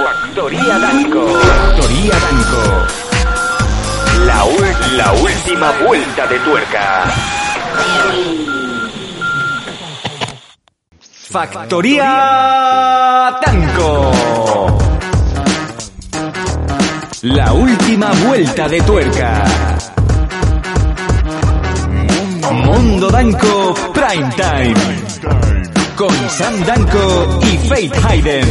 Factoría Danco. Factoría Danco. La, la última vuelta de tuerca. Factoría Danco. La última vuelta de tuerca. Mundo Danco Prime Time. Con Sam Danco y Faith Hayden.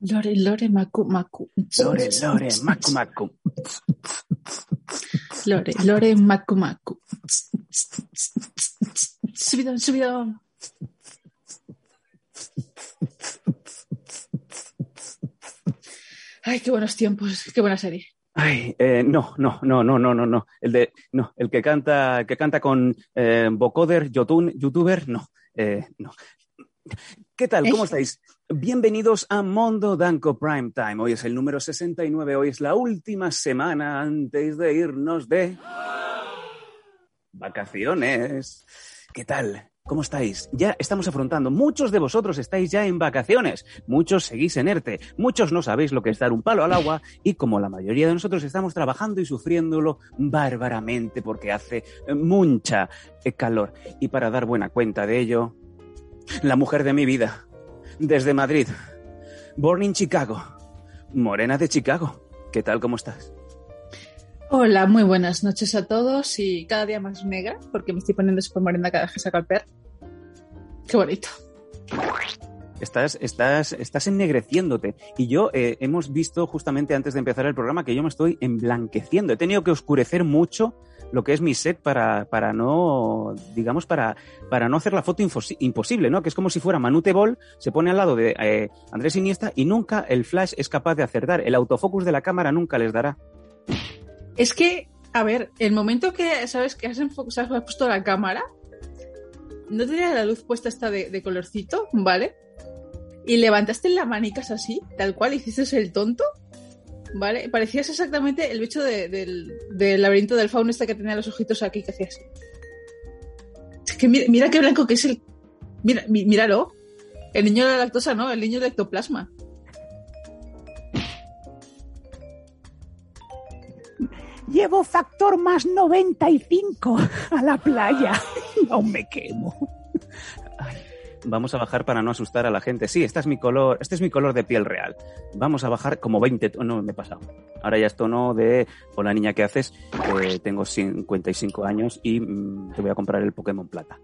Lore, Lore, Macu, Macu. Lore, Lore, Macu, Macu. Lore, Lore, Macu, Macu. Subidón, subidón. Ay, qué buenos tiempos, qué buena serie. Ay, eh, no, no, no, no, no, no, no. El de, no, el que canta, el que canta con eh, vocoder, yotun, youtuber, no, eh, no. ¿Qué tal? ¿Cómo estáis? Bienvenidos a Mondo Danco Prime Time. Hoy es el número 69, hoy es la última semana antes de irnos de vacaciones. ¿Qué tal? ¿Cómo estáis? Ya estamos afrontando. Muchos de vosotros estáis ya en vacaciones. Muchos seguís en ERTE. Muchos no sabéis lo que es dar un palo al agua. Y como la mayoría de nosotros estamos trabajando y sufriéndolo bárbaramente porque hace eh, mucha eh, calor. Y para dar buena cuenta de ello, la mujer de mi vida, desde Madrid, born in Chicago, morena de Chicago. ¿Qué tal? ¿Cómo estás? Hola, muy buenas noches a todos y cada día más negra porque me estoy poniendo súper morena cada vez que saco. Qué bonito. Estás, estás, estás ennegreciéndote. Y yo eh, hemos visto justamente antes de empezar el programa que yo me estoy emblanqueciendo. He tenido que oscurecer mucho lo que es mi set para, para no, digamos, para, para no hacer la foto imposible, ¿no? Que es como si fuera Manute Ball, se pone al lado de eh, Andrés Iniesta y nunca el flash es capaz de acertar. El autofocus de la cámara nunca les dará. Es que, a ver, el momento que, ¿sabes? Que has, sabes, has puesto la cámara, no tenías la luz puesta esta de, colorcito, ¿vale? Y levantaste las manicas así, tal cual, hiciste el tonto, ¿vale? Parecías exactamente el bicho de- del, laberinto del fauno este que tenía los ojitos aquí, que hacías. Es que mira, qué blanco que es el... Mira, mi- míralo. El niño de la lactosa, ¿no? El niño de ectoplasma. Llevo factor más 95 a la playa. Aún me quemo. Vamos a bajar para no asustar a la gente. Sí, este es mi color, este es mi color de piel real. Vamos a bajar como 20, to- no me he pasado. Ahora ya es tono de hola niña, ¿qué haces? Eh, tengo 55 años y mm, te voy a comprar el Pokémon Plata.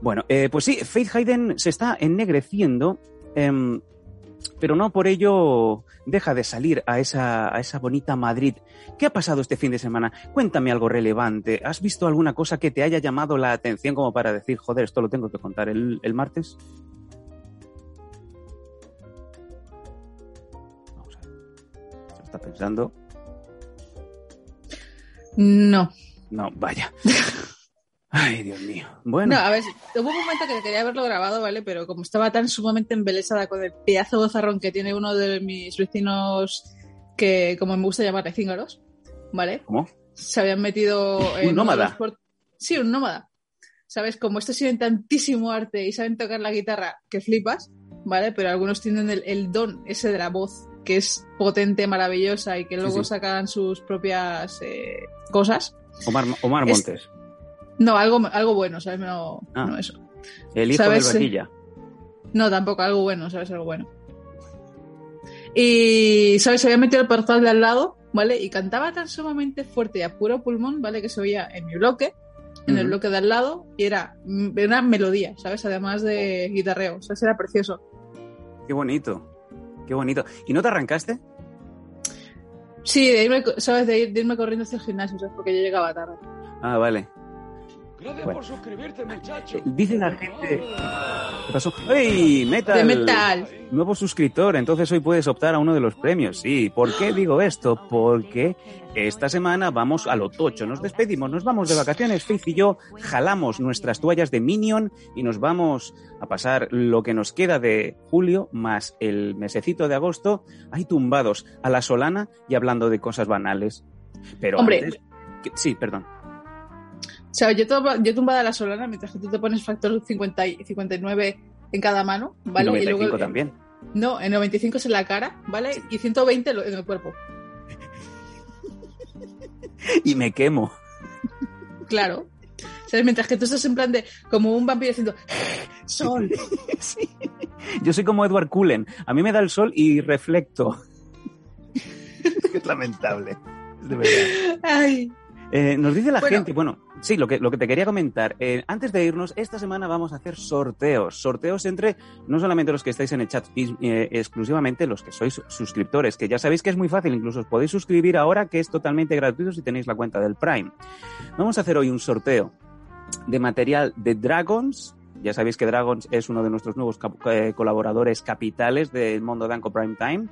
Bueno, eh, pues sí, Faith Hayden se está ennegreciendo, em, pero no por ello deja de salir a esa, a esa bonita Madrid. ¿Qué ha pasado este fin de semana? Cuéntame algo relevante. ¿Has visto alguna cosa que te haya llamado la atención como para decir, joder, esto lo tengo que contar el, el martes? Vamos a ver. Se está pensando. No. No, vaya. Ay, Dios mío. Bueno, No, a ver, hubo un momento que quería haberlo grabado, ¿vale? Pero como estaba tan sumamente embelesada con el pedazo bozarrón que tiene uno de mis vecinos que, como me gusta llamarle, cíngaros, ¿vale? ¿cómo? Se habían metido en... de nómada. Sí, un nómada. ¿Sabes? Como estos tienen tantísimo arte y saben tocar la guitarra que flipas, ¿vale? Pero algunos tienen el, el don ese de la voz, que es potente, maravillosa y que luego sí. sacan sus propias eh, cosas. Omar, Omar Es- Montes, No, algo, algo bueno, ¿sabes? No, Ah. no eso. el hijo ¿sabes? del vaquilla. No, tampoco, algo bueno, ¿sabes? Algo bueno. Y, ¿sabes? Se había metido el portal de al lado, ¿vale? Y cantaba tan sumamente fuerte y a puro pulmón, ¿vale? Que se oía en mi bloque, en el bloque de al lado, y era mm, una melodía, ¿sabes? Además de guitarreo, sea, era precioso. Qué bonito. Qué bonito. ¿Y no te arrancaste? Sí, de irme, ¿sabes? De, ir- de irme corriendo hacia el gimnasio, ¿sabes? Porque yo llegaba tarde. Ah, vale. Gracias Bueno. por suscribirte, muchacho. Eh, Dice la gente... ¿Qué pasó? ¡Ey! Metal. De metal. Nuevo suscriptor, entonces hoy puedes optar a uno de los premios. Sí, ¿por qué digo esto? Porque esta semana vamos a lo tocho, nos despedimos, nos vamos de vacaciones, Faith y yo jalamos nuestras toallas de Minion y nos vamos a pasar lo que nos queda de julio más el mesecito de agosto ahí tumbados a la solana y hablando de cosas banales. Pero Hombre. antes- sí, perdón. O sea, yo, to- yo tumbada a la solana mientras que tú te pones factor 50 y 59 en cada mano, ¿vale? y Y 95 luego- también. No, en 95 es en la cara, ¿vale? Y 120 lo- en el cuerpo. Y me quemo. Claro. ¿Sabes? Mientras que tú estás en plan de como un vampiro diciendo sol. Sí. Yo soy como Edward Cullen. A mí me da el sol y reflecto. es lamentable. De verdad. Ay. Eh, nos dice la Bueno. gente, bueno, sí, lo que, lo que te quería comentar. eh, antes de irnos, esta semana vamos a hacer sorteos. Sorteos entre no solamente los que estáis en el chat, y, eh, exclusivamente los que sois suscriptores, que ya sabéis que es muy fácil, incluso os podéis suscribir ahora, que es totalmente gratuito si tenéis la cuenta del Prime. Vamos a hacer hoy un sorteo de material de Dragons. Ya sabéis que Dragons es uno de nuestros nuevos colaboradores capitales del Mundo Danco Prime Time.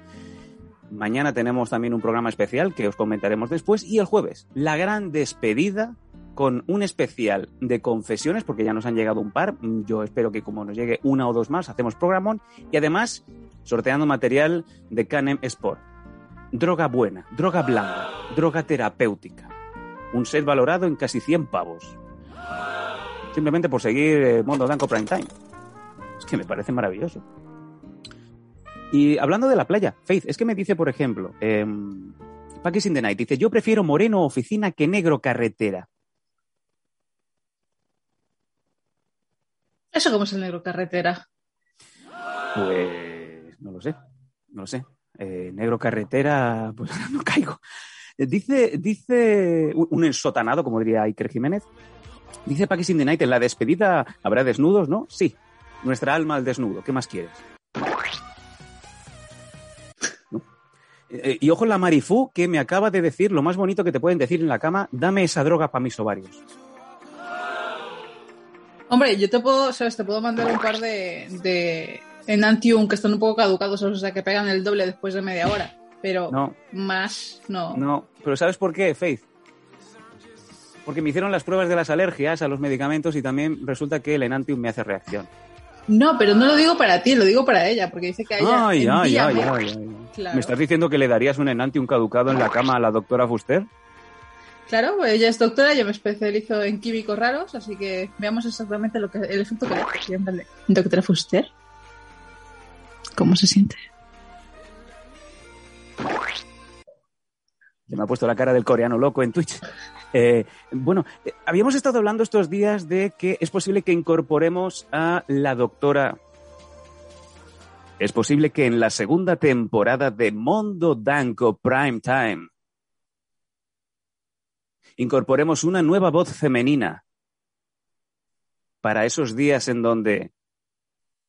Mañana tenemos también un programa especial que os comentaremos después. Y el jueves, la gran despedida con un especial de confesiones, porque ya nos han llegado un par. Yo espero que como nos llegue una o dos más, hacemos programón. Y además, sorteando material de Canem Sport. Droga buena, droga blanca, droga terapéutica. Un set valorado en casi 100 pavos. Simplemente por seguir eh, Mundo Blanco Prime Time. Es que me parece maravilloso. Y hablando de la playa, Faith, es que me dice, por ejemplo, eh, Packers in the Night, dice, yo prefiero moreno oficina que negro carretera. Eso como es el negro carretera. Pues no lo sé, no lo sé. Eh, negro carretera, pues no caigo. Dice, dice un un ensotanado, como diría Iker Jiménez. Dice Packers in the Night, en la despedida habrá desnudos, ¿no? Sí. Nuestra alma al desnudo. ¿Qué más quieres? Y ojo la Marifú que me acaba de decir lo más bonito que te pueden decir en la cama, dame esa droga para mis ovarios. Hombre, yo te puedo, ¿sabes? Te puedo mandar un par de, de Enantium que están un poco caducados, o sea, que pegan el doble después de media hora. Pero No, más, no. No, pero ¿sabes por qué, Faith? Porque me hicieron las pruebas de las alergias a los medicamentos y también resulta que el Enantium me hace reacción. No, pero no lo digo para ti, lo digo para ella, porque dice que a ella Ay, ay, ay, ay. Claro. ¿Me estás diciendo que le darías un Enantium caducado en la cama a la doctora Fuster? Claro, pues ella es doctora, yo me especializo en químicos raros, así que veamos exactamente lo que el efecto que le hace. Doctora Fuster, ¿cómo se siente? Ya me ha puesto la cara del coreano loco en Twitch. Eh, bueno, eh, habíamos estado hablando estos días de que es posible que incorporemos a la doctora. Es posible que en la segunda temporada de Mondo Danko Prime Time incorporemos una nueva voz femenina para esos días en donde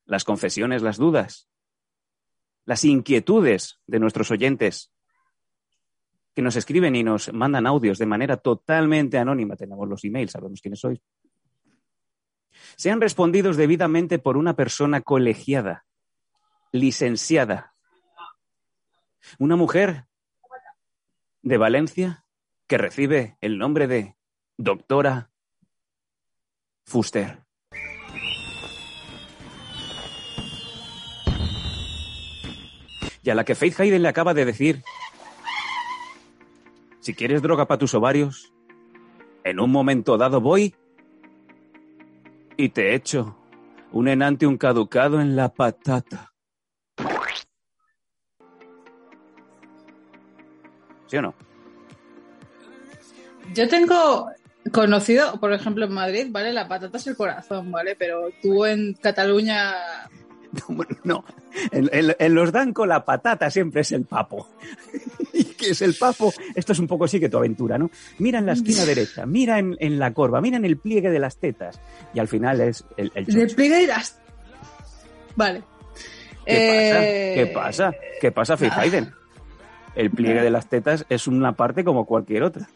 las confesiones, las dudas, las inquietudes de nuestros oyentes que nos escriben y nos mandan audios de manera totalmente anónima, tenemos los emails, sabemos quiénes sois, sean respondidos debidamente por una persona colegiada, licenciada, una mujer de Valencia que recibe el nombre de doctora Fuster. Y a la que Faith Hayden le acaba de decir si quieres droga para tus ovarios, en un momento dado voy y te echo un enantium caducado en la patata. ¿Sí o no? Yo tengo conocido, por ejemplo, en Madrid, ¿vale? La patata es el corazón, ¿vale? Pero tú en Cataluña No, en, en- en los Danco la patata siempre es el papo. ¿Y qué es el papo? Esto es un poco así que tu aventura, ¿no? Mira en la esquina derecha, mira en, en la corva, mira en el pliegue de las tetas. Y al final es el, el. Despliega y las... Vale. Eh, ¿Qué pasa? ¿Qué pasa, Faith nada. Hayden? El pliegue de las tetas es una parte como cualquier otra.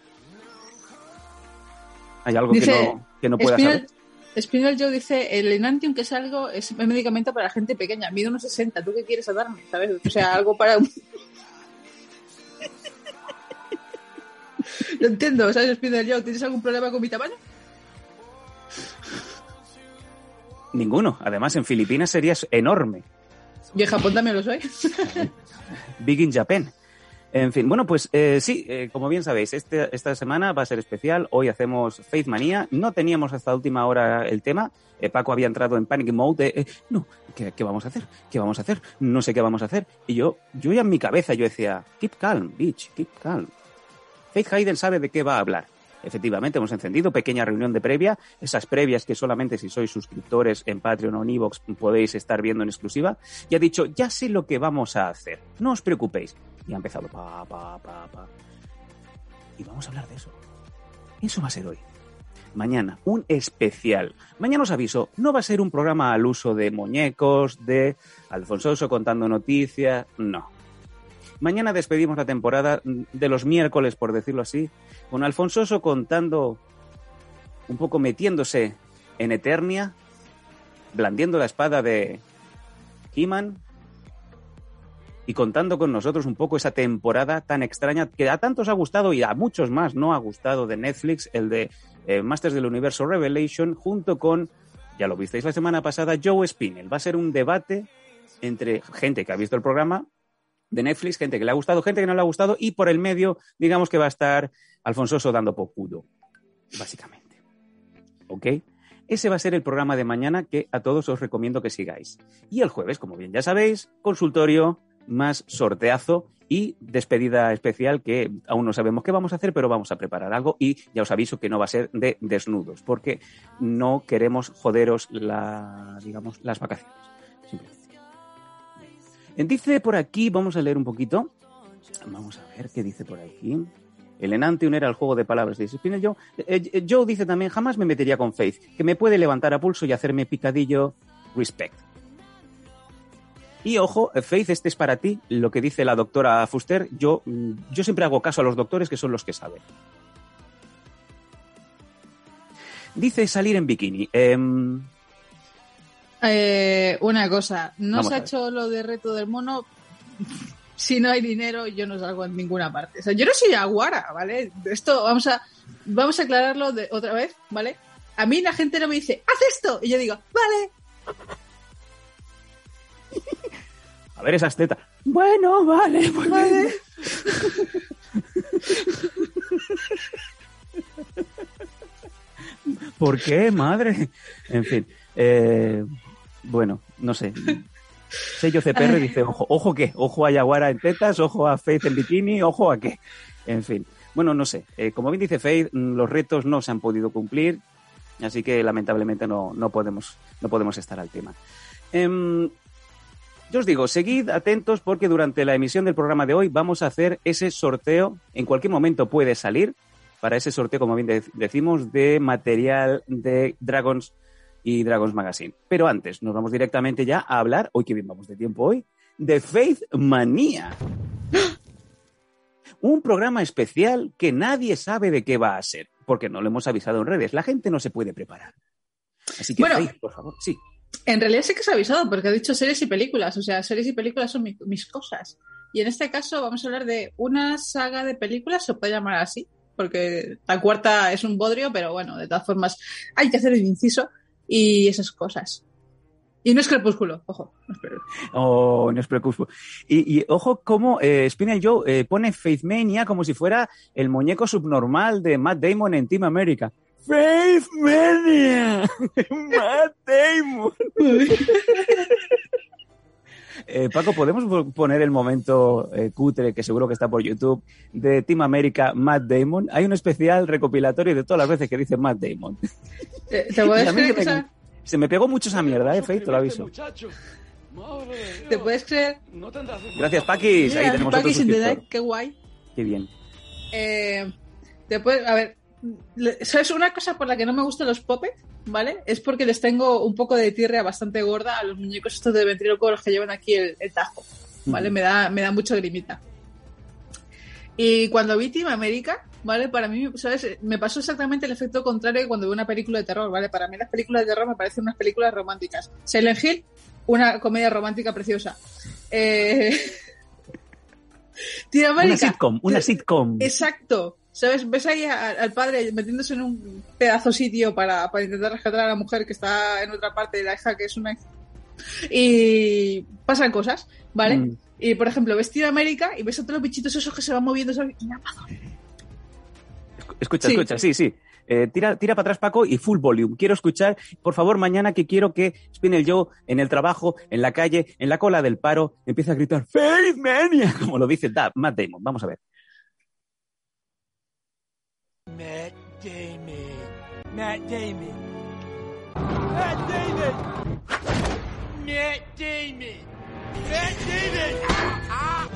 Hay algo que no, que no pueda Spinal, saber. Spinal Joe dice, el Enantium, que es algo, es un medicamento para gente pequeña, mide unos 60, ¿tú qué quieres a darme? ¿Sabes? O sea, algo para... Lo entiendo, ¿sabes, Spinal Joe? ¿Tienes algún problema con mi tamaño? Ninguno. Además, en Filipinas serías enorme. Y en Japón también lo soy. Big in Japan. En fin, bueno, pues eh, sí, eh, como bien sabéis, este- esta semana va a ser especial. Hoy hacemos Faith Manía. No teníamos hasta última hora el tema. Eh, Paco había entrado en panic mode de, eh, no, ¿qué, qué vamos a hacer? ¿Qué vamos a hacer? No sé qué vamos a hacer. Y yo, yo ya en mi cabeza, yo decía, keep calm, bitch, keep calm. Faith Hayden sabe de qué va a hablar. Efectivamente, hemos encendido pequeña reunión de previa, esas previas que solamente si sois suscriptores en Patreon o en Evox podéis estar viendo en exclusiva, y ha dicho, ya sé lo que vamos a hacer, no os preocupéis. Y ha empezado, pa, pa, pa, pa. Y vamos a hablar de eso. Eso va a ser hoy. Mañana, un especial. Mañana os aviso, no va a ser un programa al uso de muñecos, de Alfonso contando noticias, no. Mañana despedimos la temporada de los miércoles, por decirlo así, con Alfonso contando, un poco metiéndose en Eternia, blandiendo la espada de He-Man y contando con nosotros un poco esa temporada tan extraña que a tantos ha gustado y a muchos más no ha gustado de Netflix, el de eh, Masters del Universo Revelation, junto con, ya lo visteis la semana pasada, Joe Spinell. Va a ser un debate entre gente que ha visto el programa de Netflix, gente que le ha gustado, gente que no le ha gustado, y por el medio, digamos que va a estar Alfonso dando pocudo, básicamente. ¿Ok? Ese va a ser el programa de mañana que a todos os recomiendo que sigáis. Y el jueves, como bien ya sabéis, consultorio más sorteazo y despedida especial que aún no sabemos qué vamos a hacer, pero vamos a preparar algo y ya os aviso que no va a ser de desnudos, porque no queremos joderos la, digamos, las vacaciones. Simplemente. Dice por aquí, vamos a leer un poquito. Vamos a ver qué dice por aquí. El Enantium era el juego de palabras de Spinel Joe. Eh, eh, Joe dice también, jamás me metería con Faith, que me puede levantar a pulso y hacerme picadillo. Respect. Y ojo, eh, Faith, este es para ti, lo que dice la doctora Fuster. Yo, mm, yo siempre hago caso a los doctores que son los que saben. Dice salir en bikini. Em, Eh, una cosa, no Vamos se ha hecho lo de reto del mono. Si no hay dinero, yo no salgo en ninguna parte. O sea, yo no soy aguara, ¿vale? Esto vamos a vamos a aclararlo de otra vez, ¿vale? A mí la gente no me dice, haz esto. Y yo digo, vale. a ver esas tetas. Bueno, vale, pues Vale. ¿Por qué, madre? En fin. eh, bueno, no sé. Sello CPR dice, ojo, ojo qué, ojo a Yaguara en tetas, ojo a Faith en bikini, ojo a qué. En fin. Bueno, no sé. Eh, como bien dice Faith, mm, los retos no se han podido cumplir, así que lamentablemente no, no, podemos, no podemos estar al tema. Em, yo os digo, seguid atentos porque durante la emisión del programa de hoy vamos a hacer ese sorteo. En cualquier momento puede salir para ese sorteo, como bien de- decimos, de material de Dragons y Dragons Magazine. Pero antes, nos vamos directamente ya a hablar, hoy que bien vamos de tiempo hoy, de Faith Manía. Un programa especial que nadie sabe de qué va a ser, porque no lo hemos avisado en redes. La gente no se puede preparar. Así que, Bueno. Faith, por favor, sí. En realidad sí que se ha avisado, porque ha dicho series y películas. O sea, series y películas son mi- mis cosas. Y en este caso vamos a hablar de una saga de películas, se puede llamar así, porque la cuarta es un bodrio, pero bueno, de todas formas hay que hacer el inciso y esas cosas. Y no es crepúsculo, ojo, no es crepúsculo. Oh, no os preocupéis. Y, y ojo cómo eh, Spinel Joe eh, pone Faith Mania como si fuera el muñeco subnormal de Matt Damon en Team America. Faith Mania. Matt Damon. Eh, Paco, ¿podemos po- poner el momento eh, cutre, que seguro que está por YouTube, de Team America Matt Damon? Hay un especial recopilatorio de todas las veces que dice Matt Damon. ¿Te, a que Se me pegó mucho esa mierda, eh, te lo aviso. Muchacho. Madre de ¿Te puedes creer? No tendrás un- Gracias, Paquis. Ahí Mira, tenemos Paki otro suscriptor. Qué guay. Qué bien. Eh, te puedes, a ver, ¿sabes una cosa por la que no me gustan los puppets? ¿Vale? Es porque les tengo un poco de tirria bastante gorda a los muñecos estos de ventríloco los que llevan aquí el, el tajo, ¿vale? Me da, me da mucho grimita. Y cuando vi Team América, ¿vale? Para mí, ¿sabes? Me pasó exactamente el efecto contrario que cuando veo una película de terror, ¿vale? Para mí las películas de terror me parecen unas películas románticas. Silent Hill, una comedia romántica preciosa. Eh... Team Una sitcom, una sitcom. Exacto. ¿Sabes? Ves ahí a- al padre metiéndose en un pedazo sitio para, para intentar rescatar a la mujer que está en otra parte de la hija que es una... Y pasan cosas, ¿vale? Mm. Y por ejemplo, ves Team América y ves a todos los bichitos esos que se van moviendo. ¿sabes? Y Amazon. Escucha, Sí. escucha, sí, sí. Eh, tira, tira para atrás, Paco, y full volume. Quiero escuchar, por favor, mañana que quiero que Spinel Joe en el trabajo, en la calle, en la cola del paro, empiece a gritar Faith Mania, como lo dice Da- Matt Damon. Vamos a ver. Matt Damon. Matt Damon. Matt Damon. Matt Damon. Matt Damon. Ah.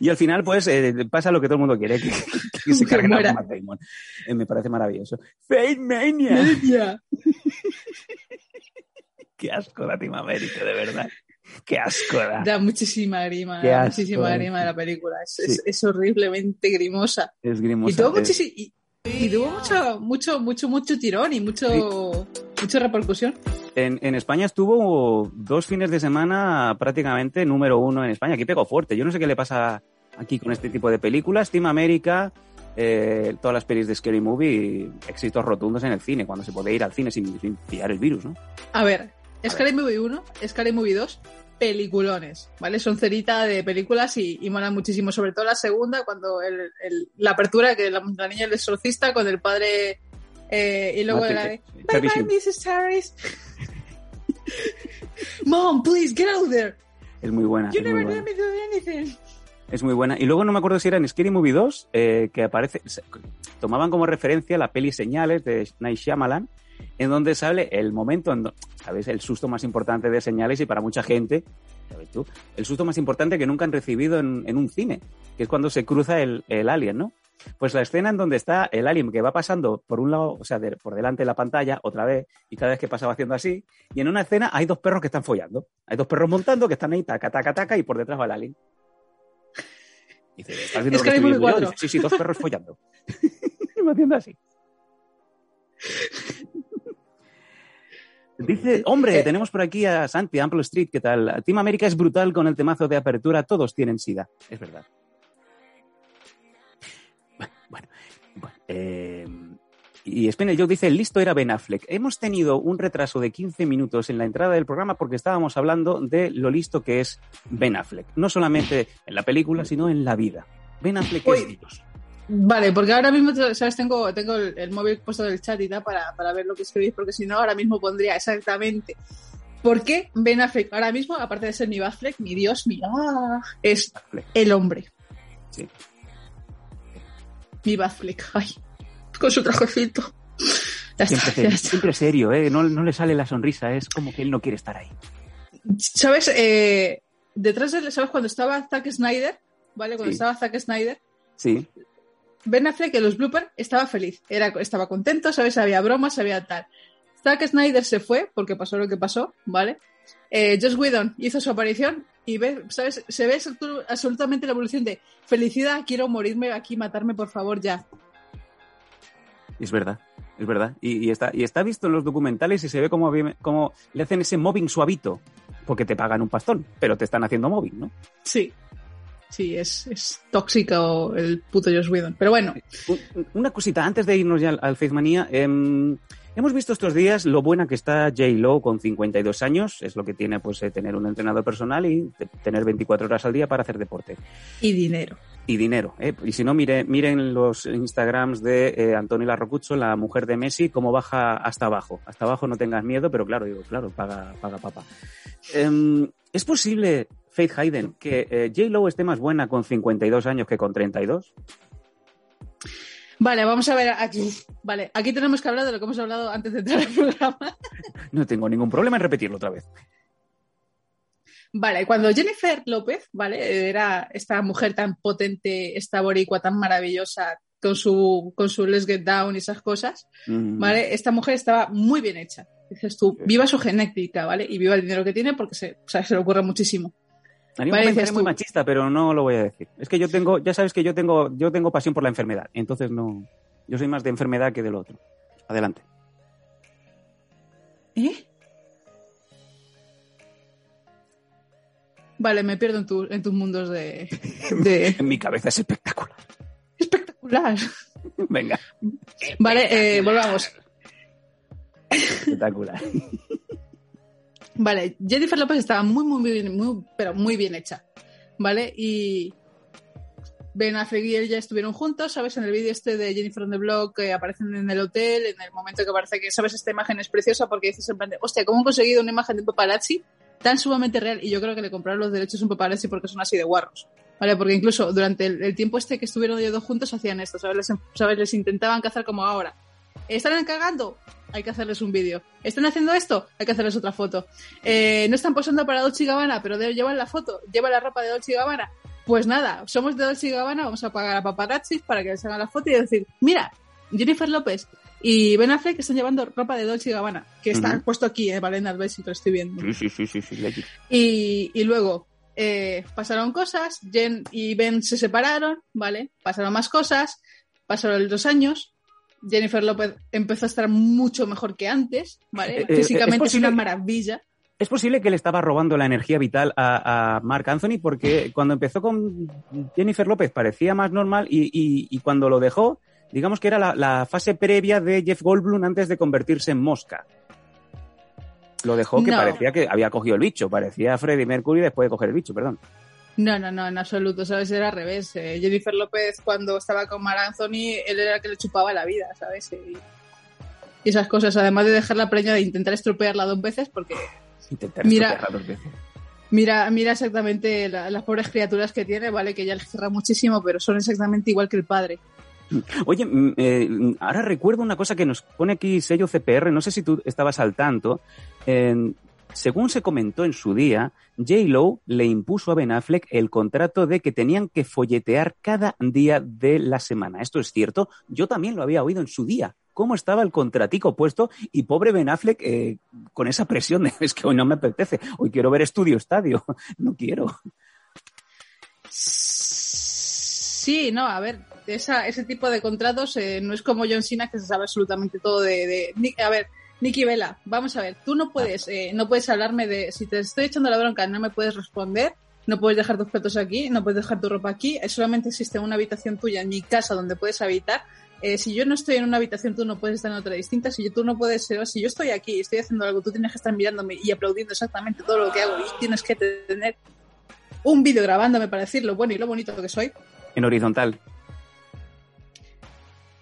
Y al final, pues, eh, pasa lo que todo el mundo quiere, que, que se Que carguen a. Matt Damon. Eh, me parece maravilloso. Faith Mania. Ya. Qué asco da Team América, de verdad. Qué asco da. Da muchísima grima, Qué da asco, muchísima eh. grima de la película. Es, Sí. es- es horriblemente grimosa. Es grimosa. Y tuvo, muchísimo, y, y tuvo mucho, mucho, mucho, mucho tirón y mucho, mucha repercusión. En, en España estuvo dos fines de semana prácticamente número uno en España. Aquí pegó fuerte. Yo no sé qué le pasa aquí con este tipo de películas. Team América, eh, todas las pelis de Scary Movie, éxitos rotundos en el cine, cuando se puede ir al cine sin, sin pillar el virus, ¿no? A ver, Scary Movie 1, Scary Movie 2, peliculones, ¿vale? Son cerita de películas y, y molan muchísimo, sobre todo la segunda, cuando el- el- la apertura, que la, la niña es el exorcista con el padre eh, y luego Mate- la de eh, Bye bye. Mrs. Harris. Mom, please get out there. Es muy buena. You es muy never let me do anything. Es muy buena. Y luego no me acuerdo si era en Scary Movie 2, eh, que aparece, se- tomaban como referencia la peli Señales de Night Shyamalan, en donde sale el momento, en do- ¿sabes? El susto más importante de Señales y para mucha gente, ¿sabes tú? El susto más importante que nunca han recibido en, en un cine, que es cuando se cruza el, el alien, ¿no? Pues la escena en donde está el alien que va pasando por un lado, o sea, de- por delante de la pantalla, otra vez, y cada vez que pasaba haciendo así, y en una escena hay dos perros que están follando. Hay dos perros montando que están ahí, taca, taca, taca, y por detrás va el alien. Y dice, ¿estás viendo Es lo que estoy viendo. Dice, sí, sí, dos perros follando. y va haciendo así. Dice, hombre, Eh. tenemos por aquí a Santi, Ample Street, ¿qué tal? Team América es brutal con el temazo de apertura, todos tienen sida. Es verdad. Bueno, bueno, eh, y Spinel Joe dice, listo era Ben Affleck. Hemos tenido un retraso de 15 minutos en la entrada del programa porque estábamos hablando de lo listo que es Ben Affleck. No solamente en la película, sino en la vida. Ben Affleck es Uy. Dios. Vale, porque ahora mismo, ¿sabes? Tengo, tengo el, el móvil puesto del chat y tal para, para ver lo que escribís, porque si no, ahora mismo pondría exactamente por qué Ben Affleck, ahora mismo, aparte de ser mi Affleck, mi Dios, mi ah, es el hombre. Sí. Mi Affleck, ay, con su trajecito. Ya Siempre, está, serio, siempre ¿eh? No, no le sale la sonrisa, es como que él no quiere estar ahí. ¿Sabes? Eh, detrás de, ¿sabes? Cuando estaba Zack Snyder, ¿vale? Cuando Sí. estaba Zack Snyder, Sí, Ben Affleck en los bloopers estaba feliz, era, estaba contento, ¿sabes? Había bromas, había tal. Zack Snyder se fue porque pasó lo que pasó, ¿vale? Eh, Josh Whedon hizo su aparición y ve, ¿sabes? Se ve absolu- absolutamente la evolución de felicidad, quiero morirme aquí, matarme por favor ya. es verdad, es verdad. Y, y está, y está visto en los documentales y se ve como, como le hacen ese mobbing suavito, porque te pagan un pastón, pero te están haciendo mobbing, ¿no? Sí. Sí, es, es tóxico el puto Josh Whedon. Pero bueno, Un- Una cosita, antes de irnos ya al, Faith Manía, em, hemos visto estos días lo buena que está J-Lo con 52 años, es lo que tiene pues eh, tener un entrenador personal y te- tener 24 horas al día para hacer deporte. y dinero. Y dinero, ¿eh? Y si no, mire, miren los Instagrams de eh, Antonio Larrocucho, la mujer de Messi, cómo baja hasta abajo. Hasta abajo no tengas miedo, pero claro, digo, claro, paga, paga papá. ¿Es posible, Faith Hayden, que eh, J-Lo esté más buena con 52 años que con 32? Vale, vamos a ver aquí. Vale, aquí tenemos que hablar de lo que hemos hablado antes de entrar al programa. No tengo ningún problema en repetirlo otra vez. Vale, cuando Jennifer López, ¿vale? Era esta mujer tan potente, esta boricua tan maravillosa, con su, con su Let's Get Down y esas cosas, Mm. ¿vale? Esta mujer estaba muy bien hecha. Dices tú, viva su genética, ¿vale? Y viva el dinero que tiene porque se, o sea, se le ocurre muchísimo. Un Vale, comentario dices muy machista, pero no lo voy a decir. Es que yo tengo, ya sabes que yo tengo, yo tengo pasión por la enfermedad, entonces no, yo soy más de enfermedad que del otro. Adelante. ¿Eh? Vale, me pierdo en, tu- en tus mundos de, de En mi cabeza es espectacular. espectacular. Venga, Vale, eh, volvamos. Espectacular. Vale, Jennifer López estaba muy, muy, bien, muy, pero muy bien hecha. ¿Vale? Y Ben Affleck y él ya estuvieron juntos, ¿sabes? En el vídeo este de Jennifer on the Block que aparecen en el hotel, en el momento que parece que, ¿sabes? Esta imagen es preciosa porque dices en plan de, hostia, ¿cómo han conseguido una imagen de un paparazzi tan sumamente real? Y yo creo que le compraron los derechos a un paparazzi porque son así de guarros. ¿Vale? Porque incluso durante el, tiempo este que estuvieron ellos dos juntos hacían esto, ¿sabes? Les, ¿sabes? Les intentaban cazar como ahora. ¿Están cagando? Hay que hacerles un vídeo. ¿Están haciendo esto? Hay que hacerles otra foto. Eh, ¿No están posando para Dolce y Gabbana, pero llevan la foto? ¿Llevan la ropa de Dolce y Gabbana? Pues nada, somos de Dolce y Gabbana, vamos a pagar a paparazzis para que les hagan la foto y decir, mira, Jennifer López y Ben Affleck están llevando ropa de Dolce y Gabbana, que está Ujú. puesto aquí, eh, vale, en el lo estoy viendo. Sí, sí, sí, sí, sí. Y, y luego eh, pasaron cosas, Jen y Ben se separaron, ¿vale? Pasaron más cosas, pasaron los años. Jennifer López empezó a estar mucho mejor que antes, ¿vale? Eh, eh, Físicamente ¿es es, una maravilla. Es posible que le estaba robando la energía vital a, a Mark Anthony porque cuando empezó con Jennifer López parecía más normal y, y- y cuando lo dejó, digamos que era la, la fase previa de Jeff Goldblum antes de convertirse en mosca. Lo dejó que No. parecía que había cogido el bicho, parecía Freddie Mercury después de coger el bicho, perdón. No, no, no, en absoluto, ¿sabes? Era al revés. Eh, Jennifer López, cuando estaba con Mar Anthony, él era el que le chupaba la vida, ¿sabes? Y, y esas cosas, además de dejar la preña de intentar estropearla dos veces, porque Intentar Mira. estropearla dos veces. mira, mira exactamente la- las pobres criaturas que tiene, ¿vale? Que ella les querrá muchísimo, pero son exactamente igual que el padre. Oye, mm, eh, ahora recuerdo una cosa que nos pone aquí sello CPR, no sé si tú estabas al tanto. Eh, según se comentó en su día, J-Lo le impuso a Ben Affleck el contrato de que tenían que folletear cada día de la semana. ¿Esto es cierto? Yo también lo había oído en su día. ¿Cómo estaba el contratico puesto? Y pobre Ben Affleck eh, con esa presión de es que hoy no me apetece, hoy quiero ver Estudio Estadio. No quiero. Sí, no, a ver, ese tipo de contratos eh, no es como John Cena que se sabe absolutamente todo de, de- a ver, Nicky Vela, vamos a ver, tú no puedes, eh, no puedes hablarme de, si te estoy echando la bronca, no me puedes responder, no puedes dejar tus platos aquí, no puedes dejar tu ropa aquí, eh, solamente existe una habitación tuya en mi casa donde puedes habitar. Eh, si yo no estoy en una habitación, tú no puedes estar en otra distinta. Si yo, tú no puedes ser, si yo estoy aquí y estoy haciendo algo, tú tienes que estar mirándome y aplaudiendo exactamente todo lo que hago y tienes que tener un vídeo grabándome para decir lo bueno y lo bonito que soy. En horizontal.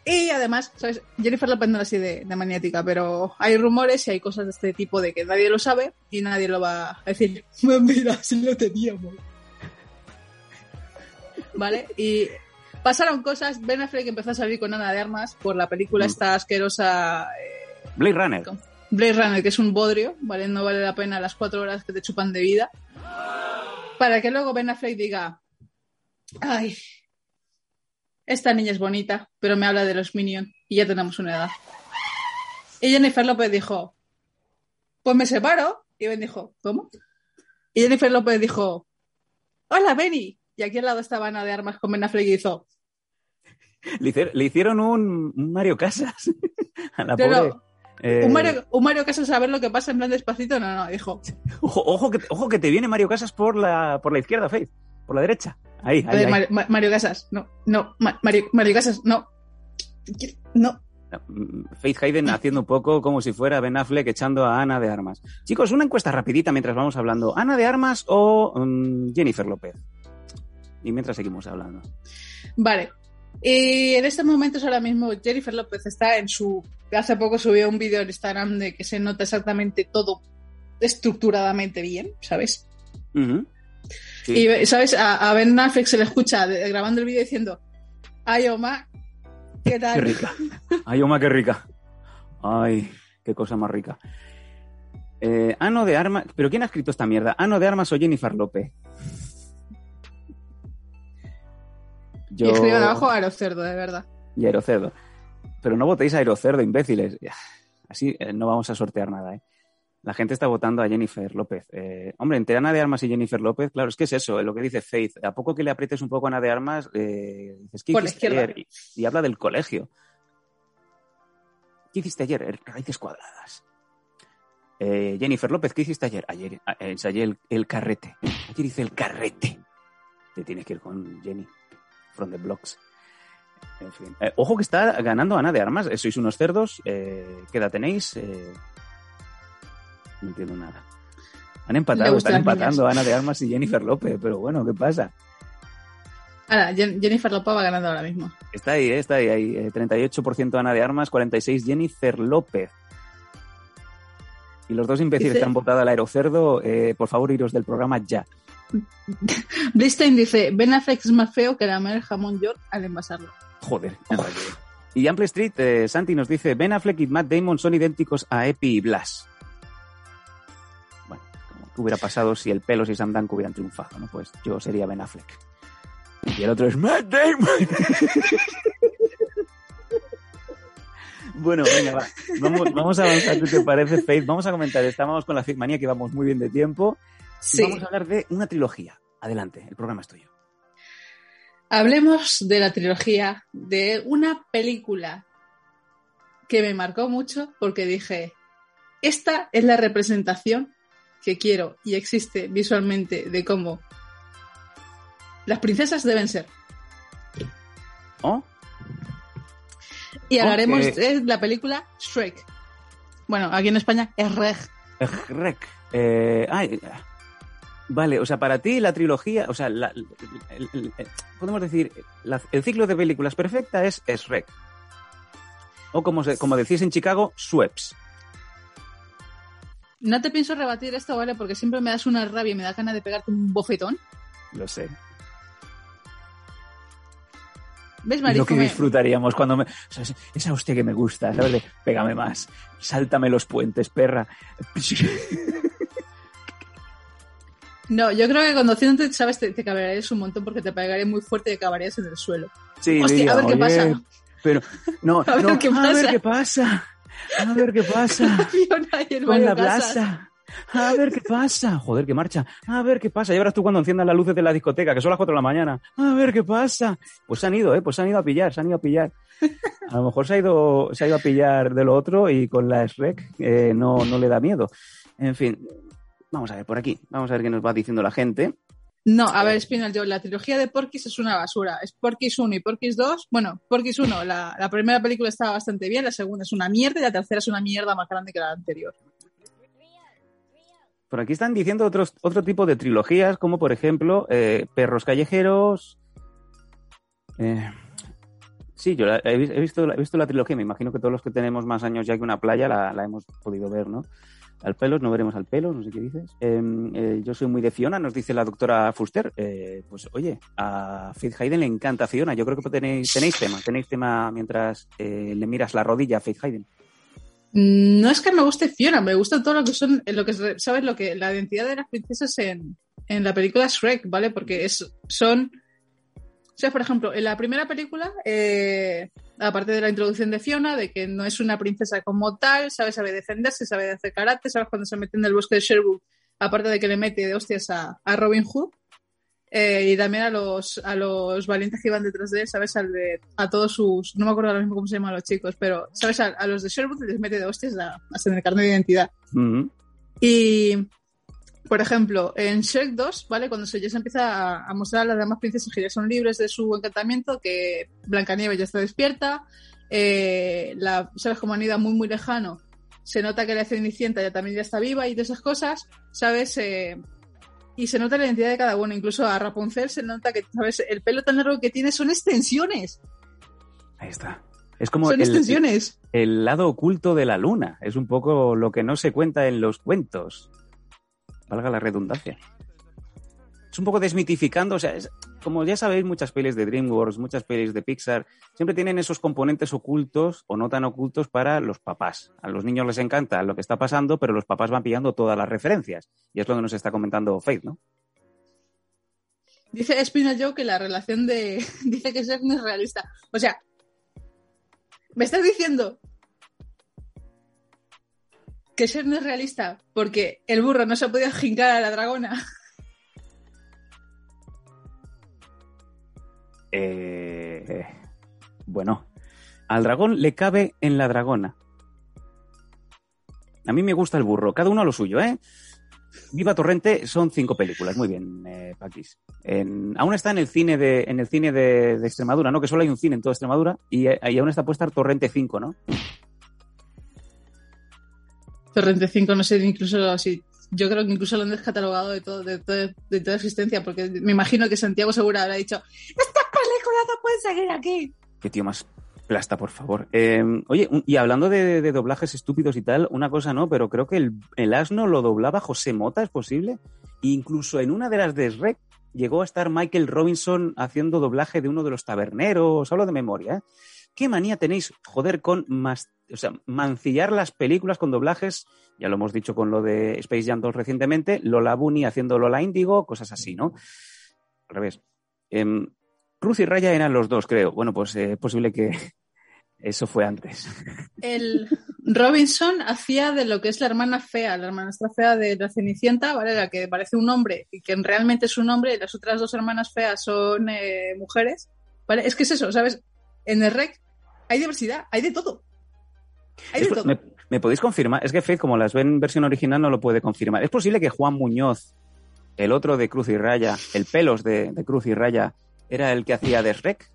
Y además, ¿sabes? Jennifer López no así de, de maniática, pero hay rumores y hay cosas de este tipo de que nadie lo sabe y nadie lo va a decir. Mira, si lo teníamos. ¿Vale? Y pasaron cosas. Ben Affleck empezó a salir con Ana de Armas por la película Mm. esta asquerosa eh, Blade Runner. Blade Runner, que es un bodrio, ¿vale? No vale la pena las cuatro horas que te chupan de vida. Para que luego Ben Affleck diga, ay, esta niña es bonita, pero me habla de los Minions y ya tenemos una edad. Y Jennifer López dijo, pues me separo. Y Ben dijo, ¿cómo? Y Jennifer López dijo, hola Benny. Y aquí al lado estaba Ana de Armas con Ben Affleck y hizo, Le, hicieron un, un Mario Casas a la pobre. eh, un Mario, un Mario Casas a ver lo que pasa en plan despacito. No, no, dijo, Ojo, ojo, que, ojo que te viene Mario Casas por la, por la izquierda, Faith. Por la derecha. Ahí, ahí, ahí. Mario, Ma- Mario Casas, no, no, Ma- Mario, Mario Casas, no. No. Faith Hayden haciendo un poco como si fuera Ben Affleck echando a Ana de Armas. Chicos, una encuesta rapidita mientras vamos hablando. ¿Ana de Armas o mm, Jennifer López? Y mientras seguimos hablando. Vale. Y en estos momentos ahora mismo Jennifer López está en su... Hace poco subió un vídeo en Instagram de que se nota exactamente todo estructuradamente bien, ¿sabes? Sí. Y, ¿sabes? A, a Ben Affleck se le escucha de- grabando el vídeo diciendo, ay, Oma, ¿qué tal? Qué rica. Ay, Oma, qué rica. Ay, qué cosa más rica. Eh, Ano de Armas. ¿Pero quién ha escrito esta mierda? ¿Ano de Armas o Jennifer López? Y escriban abajo a los cerdos, de verdad. y Aerocerdo. Pero no votéis a Aerocerdo, imbéciles. Así eh, no vamos a sortear nada, ¿eh? La gente está votando a Jennifer López. Eh, hombre, entre Ana de Armas y Jennifer López, claro, es que es eso, lo que dice Faith. A poco que le aprietes un poco a Ana de Armas, eh, dices, ¿qué hiciste ayer? Y, y habla del colegio. ¿Qué hiciste ayer? Eh, Raíces cuadradas. Eh, Jennifer López, ¿qué hiciste ayer? Ayer ensayé el, el carrete. Ayer hice el carrete. Te tienes que ir con Jenny. From the blocks. En fin. Eh, ojo que está ganando Ana de Armas. Eh, sois unos cerdos. Eh, ¿Qué edad tenéis? Eh, no entiendo nada. Han empatado, están empatando Ana de Armas y Jennifer López. Pero bueno, ¿qué pasa? Ahora, Jen- Jennifer Lopez va ganando ahora mismo. Está ahí, eh, está ahí. ahí. Eh, 38% Ana de Armas, 46% Jennifer López. Y los dos imbéciles que han votado al aerocerdo, eh, por favor, iros del programa ya. Blistein dice, Ben Affleck es más feo que la el jamón York al envasarlo. Joder. rayé. Y Ample Street, eh, Santi nos dice, Ben Affleck y Matt Damon son idénticos a Epi y Blas. Hubiera pasado si el Pelos y Sam Danko hubieran triunfado, ¿no? Pues yo sería Ben Affleck. Y el otro es Matt Damon. bueno, venga, va. Vamos, vamos a avanzar, ¿qué te parece, Faith? Vamos a comentar, estábamos con la manía que vamos muy bien de tiempo. Y Sí. vamos a hablar de una trilogía. Adelante, el programa es tuyo. Hablemos de la trilogía de una película que me marcó mucho porque dije, esta es la representación que quiero y existe visualmente de cómo las princesas deben ser. ¿Oh? Y hablaremos de la película Shrek. Bueno, aquí en España es Reg. Rec. Eh, ay, vale, o sea, para ti la trilogía, o sea, la- el- el- el- podemos decir, la- el ciclo de películas perfecta es, es Rec. O como, se- como decís en Chicago, Sweps. No te pienso rebatir esto, ¿vale? Porque siempre me das una rabia y me da ganas de pegarte un bofetón. Lo sé. ¿Ves, Y lo que Me- disfrutaríamos cuando me... O sea, es- esa hostia que me gusta, ¿sabes? De, pégame más, sáltame los puentes, perra. No, yo creo que conduciéndote, sabes, te, te cabrearías un montón porque te pegaría muy fuerte y acabarías en el suelo. Sí, Hostia, diría, a ver qué "Oye, pasa. Pero, no, A ver no, qué a ver pasa. qué pasa. A ver qué pasa. Con la plaza. A ver qué pasa. Joder, que marcha. A ver qué pasa. Ya verás tú cuando enciendan las luces de la discoteca, que son las 4 de la mañana. A ver qué pasa. Pues se han ido, ¿eh? Pues se han ido a pillar, se han ido a pillar. A lo mejor se ha ido, se ha ido a pillar de lo otro y con la SREC eh, no, no le da miedo. En fin, vamos a ver por aquí. Vamos a ver qué nos va diciendo la gente. No, a ver, Spinal Joe, la trilogía de Porky's es una basura. Es Porky's 1 y Porky's 2. Bueno, Porky's 1, la, la primera película estaba bastante bien, la segunda es una mierda y la tercera es una mierda más grande que la anterior. Por aquí están diciendo otros, otro tipo de trilogías, como por ejemplo eh, Perros Callejeros. Eh, sí, yo la- he, vis- he visto, he visto la trilogía, me imagino que todos los que tenemos más años ya que una playa la, la hemos podido ver, ¿no? Al pelos, no veremos al pelo, no sé qué dices. Eh, eh, yo soy muy de Fiona, nos dice la doctora Fuster. Eh, pues oye, a Faith Hayden le encanta Fiona. Yo creo que tenéis, tenéis tema, tenéis tema mientras eh, le miras la rodilla a Faith Hayden. Mm, No es que me guste Fiona, me gusta todo lo que son, lo que es- sabes lo que la identidad de las princesas en, en la película Shrek, ¿vale? Porque es, son, o sea, por ejemplo, en la primera película, eh, aparte de la introducción de Fiona, de que no es una princesa como tal, sabe, sabe defenderse, sabe hacer karate, sabes cuando se mete en el bosque de Sherwood, aparte de que le mete de hostias a, a Robin Hood. eh, y también a los, a los valientes que iban detrás de él, ¿sabes? Al de- a todos sus. No me acuerdo ahora mismo cómo se llaman los chicos, pero, ¿sabes? A, a los de Sherwood les mete de hostias a, hasta en el carnet de identidad. Ujú. Y, por ejemplo, en Shrek 2, ¿vale? Cuando se, ya se empieza a, a mostrar a las demás princesas que ya son libres de su encantamiento, que Blancanieves ya está despierta, eh, la, ¿sabes? Como han ido muy, muy lejano, se nota que la Cenicienta ya también ya está viva y de esas cosas, ¿sabes? Eh, y se nota la identidad de cada uno. Incluso a Rapunzel se nota que, ¿sabes? El pelo tan largo que tiene son extensiones. Ahí está. Es como son el, extensiones. el lado oculto de la luna. Es un poco lo que no se cuenta en los cuentos. Valga la redundancia. Es un poco desmitificando, o sea, es- como ya sabéis, muchas pelis de DreamWorks, muchas pelis de Pixar, siempre tienen esos componentes ocultos o no tan ocultos para los papás. A los niños les encanta lo que está pasando, pero los papás van pillando todas las referencias. Y es lo que nos está comentando Faith, ¿no? Dice Spinal Joe que la relación de. Dice que es realista. O sea, ¿Me estás diciendo que Shrek no es realista porque el burro no se ha podido jincar a la dragona? Eh, bueno, al dragón le cabe en la dragona. A mí me gusta el burro, cada uno a lo suyo, ¿eh? Viva Torrente son cinco películas, muy bien, eh, Paquis. En- aún está en el cine de, en el cine de, Extremadura, ¿no? Que solo hay un cine en toda Extremadura y, eh, aún está puesta Torrente 5, ¿no? Torrente 5, no sé, incluso así. Yo creo que incluso lo han descatalogado de, todo, de, todo- de toda existencia, porque me imagino que Santiago Segura habrá dicho: ¡Estas películas no pueden seguir aquí! Qué tío más plasta, por favor. Eh, oye, y hablando de, doblajes estúpidos y tal, una cosa no, pero creo que el, el asno lo doblaba José Mota, ¿es posible? E incluso en una de las de Shrek llegó a estar Michael Robinson haciendo doblaje de uno de los taberneros, hablo de memoria. ¿eh? ¿Qué manía tenéis, joder, con o sea, mancillar las películas con doblajes? Ya lo hemos dicho con lo de Space Jam 2 recientemente, Lola Bunny haciendo Lola Índigo, cosas así, ¿no? Al revés. Em, Cruz y Raya eran los dos, creo. Bueno, pues eh, es posible que eso fue antes. El Robinson hacía de lo que es la hermana fea, la hermanastra fea de la Cenicienta, ¿vale? La que parece un hombre y que realmente es un hombre, y las otras dos hermanas feas son eh, mujeres, ¿vale? Es que es eso, ¿sabes? En el REC hay diversidad, hay de todo. Hay de todo. ¿Me, me podéis confirmar? Es que Faith, como las ven en versión original, no lo puede confirmar. ¿Es posible que Juan Muñoz, el otro de Cruz y Raya, el pelos de, de Cruz y Raya, era el que hacía de Shrek?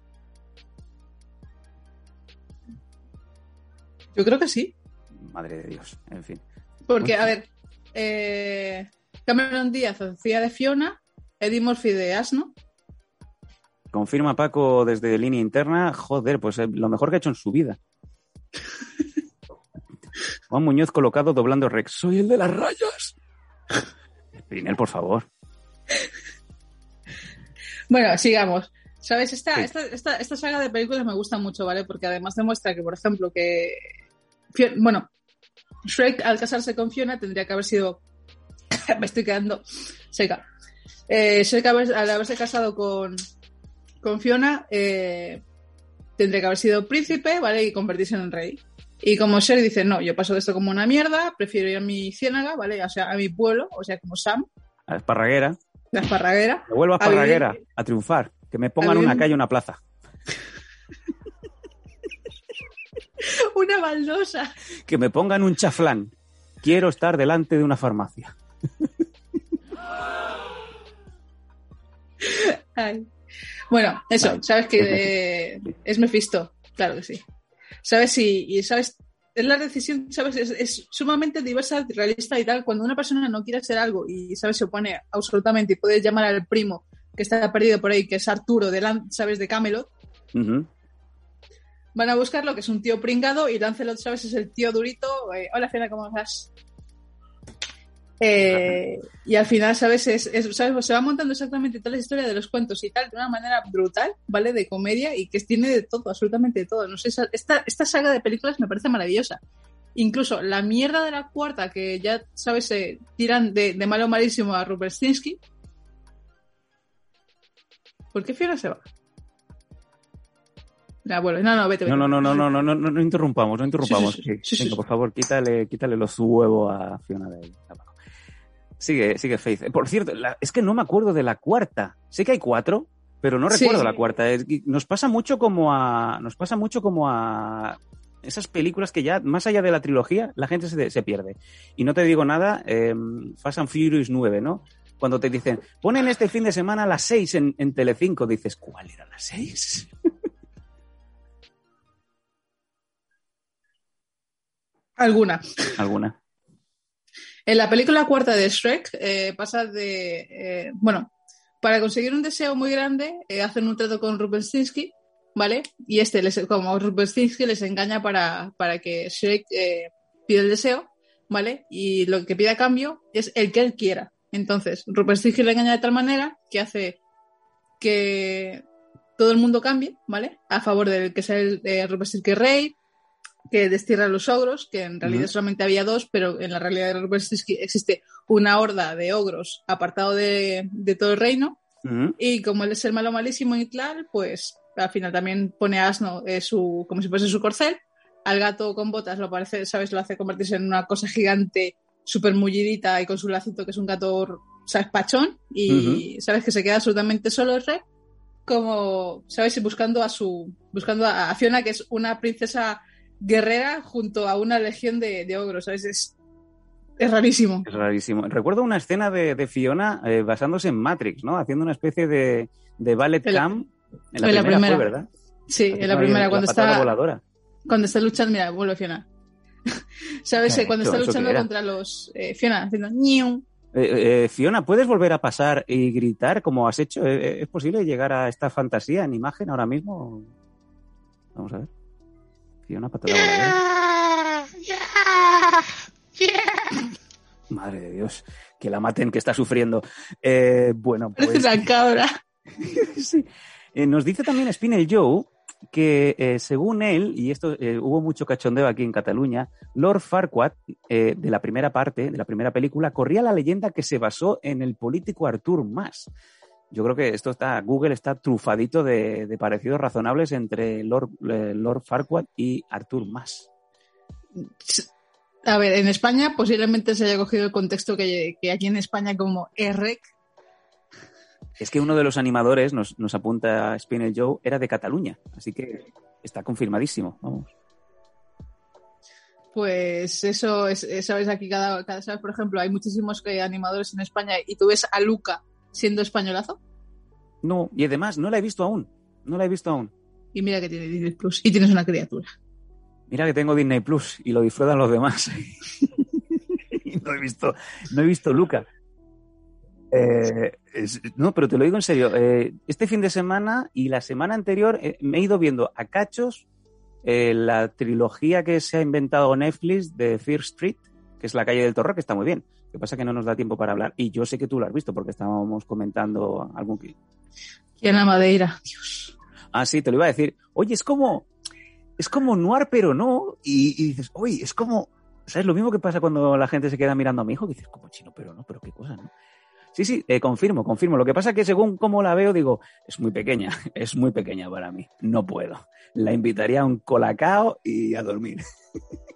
Yo creo que sí. Madre de Dios, en fin. Porque, Mucho. a ver, eh, Cameron Díaz hacía de Fiona, Eddie Murphy de Asno. Confirma Paco desde línea interna, joder, pues eh, lo mejor que ha hecho en su vida. Juan Muñoz colocado doblando Rex. Soy el de las rayas. Pinel, por favor. Bueno, sigamos. ¿Sabes? Esta, Sí. esta, esta, esta saga de películas me gusta mucho, ¿vale? Porque además demuestra que, por ejemplo, que. Bueno, Shrek al casarse con Fiona tendría que haber sido. me estoy quedando seca. Eh, Shrek al haberse casado con, con Fiona eh, tendría que haber sido príncipe, ¿vale? Y convertirse en rey. Y como Shrek dice, no, yo paso de esto como una mierda, prefiero ir a mi ciénaga, ¿vale? O sea, a mi pueblo, o sea, como Sam, A la esparraguera. la esparraguera. Me vuelvo a A vivir- esparraguera, a triunfar. Que me pongan a vivir- una calle, una plaza. Una baldosa. Que me pongan un chaflán. Quiero estar delante de una farmacia. Ay. Bueno, eso, Vale. sabes que eh, es Mephisto, claro que sí. Sabes y, y sabes, es la decisión, sabes, es, es sumamente diversa, realista y tal. Cuando una persona no quiere hacer algo y sabes se opone absolutamente y puedes llamar al primo que está perdido por ahí, que es Arturo de sabes de Camelot, van a buscarlo, que es un tío pringado, y Lancelot, sabes, es el tío durito. eh, Hola, Fiona, ¿cómo estás? Eh, y al final, ¿sabes? Es, es- ¿sabes? Se va montando exactamente toda la historia de los cuentos y tal, de una manera brutal, ¿vale? De comedia y que tiene de todo, absolutamente de todo. No sé, esta, esta saga de películas me parece maravillosa. Incluso la mierda de la cuarta, que ya, ¿sabes? Se tiran de, de malo malísimo a Rupert Stinsky. ¿Por qué Fiona se va? Bueno, no, no, vete, vete. No, no, no, no, no, no, no, no interrumpamos, no interrumpamos. Sí, sí, sí. Sí, sí, Venga, sí. por favor, quítale, quítale los huevos a Fiona de ahí abajo. Sigue, sigue Faith. Eh, Por cierto, la- es que no me acuerdo de la cuarta. Sé que hay cuatro, pero no Sí. recuerdo la cuarta. Es nos pasa mucho como a. Nos pasa mucho como a esas películas que ya, más allá de la trilogía, la gente se, se pierde. Y no te digo nada, eh, Fast and Furious 9, ¿no? Cuando te dicen, ponen este fin de semana a las 6 en, en Telecinco, dices, ¿cuál era las 6? Alguna. Alguna. En la película cuarta de Shrek eh, pasa de. eh, bueno, para conseguir un deseo muy grande, eh, hacen un trato con Rubenstinsky, ¿vale? Y este, les, como Rubenstinsky, les engaña para, para que Shrek pida el deseo, ¿vale? Y lo que pide a cambio es el que él quiera. Entonces, Rubenstinsky le engaña de tal manera que hace que todo el mundo cambie, ¿vale? A favor del que sea el eh, rey, que destierra a los ogros, que en realidad solamente había dos, pero en la realidad de Rubenstinsky existe una horda de ogros apartado de, de todo el reino. Y como él es el malo malísimo y tal, pues al final también pone a Asno eh, su, como si fuese su corcel, al gato con botas lo parece, ¿sabes? Lo hace convertirse en una cosa gigante, súper mullidita y con su lacito, que es un gato, ¿sabes? Pachón. Y sabes que se queda absolutamente solo el rey. Como, ¿sabes? Y buscando a su. Buscando a Fiona, que es una princesa guerrera junto a una legión de, de ogros, ¿sabes? Es, es rarísimo. Es rarísimo. Recuerdo una escena de, de Fiona eh, basándose en Matrix, ¿no? Haciendo una especie de, de ballet En la- cam. En la en la primera, fue, ¿verdad? Sí, en la primera, cuando está, voladora. cuando está luchando, mira, vuelve Fiona. ¿Sabes? ¿Qué Eh, Cuando está ¿Eso qué luchando contra los. eh, Fiona, haciendo. Eh, Fiona, ¿puedes volver a pasar y gritar como has hecho? ¿Es posible llegar a esta fantasía en imagen ahora mismo? Vamos a ver. Fiona, patada voladora. Madre de Dios, que la maten, que está sufriendo. Eh, bueno, pues... Parece una cabra. Sí. Eh, nos dice también Spinel Joe que eh, según él, y esto eh, hubo mucho cachondeo aquí en Cataluña, Lord Farquaad, eh, de la primera parte, de la primera película, corría la leyenda que se basó en el político Artur Mas. Yo creo que esto está, Google está trufadito de, de parecidos razonables entre Lord, eh, Lord Farquaad y Artur Mas. A ver, en España posiblemente se haya cogido el contexto que, que aquí en España como EREC. Es que uno de los animadores, nos, nos apunta Spinel Joe, era de Cataluña, así que está confirmadísimo. Vamos. Pues eso es, es, sabes, aquí cada, cada, sabes, por ejemplo, hay muchísimos eh, animadores en España y tú ves a Luca siendo españolazo No, y además no la he visto aún. No la he visto aún. y mira que tiene Disney Plus y tienes una criatura. Mira que tengo Disney Plus y lo disfrutan los demás. y no he visto, no he visto Luca. Eh, es- no, pero te lo digo en serio. eh, este fin de semana y la semana anterior eh, me he ido viendo a cachos eh, la trilogía que se ha inventado Netflix de Fear Street, que es la calle del terror, que está muy bien. Lo que pasa es que no nos da tiempo para hablar. Y yo sé que tú lo has visto porque estábamos comentando algún que, Y en la Madeira. Dios. Ah, sí, te lo iba a decir. Oye, es como. Es como noir, pero no. Y, y dices, oye, es como. ¿Sabes? Lo mismo que pasa cuando la gente se queda mirando a mi hijo, que dices, como chino, pero no, pero qué cosa, ¿no? Sí, sí, eh, confirmo, confirmo. Lo que pasa es que según cómo la veo, digo, es muy pequeña, es muy pequeña para mí. No puedo. La invitaría a un colacao y a dormir.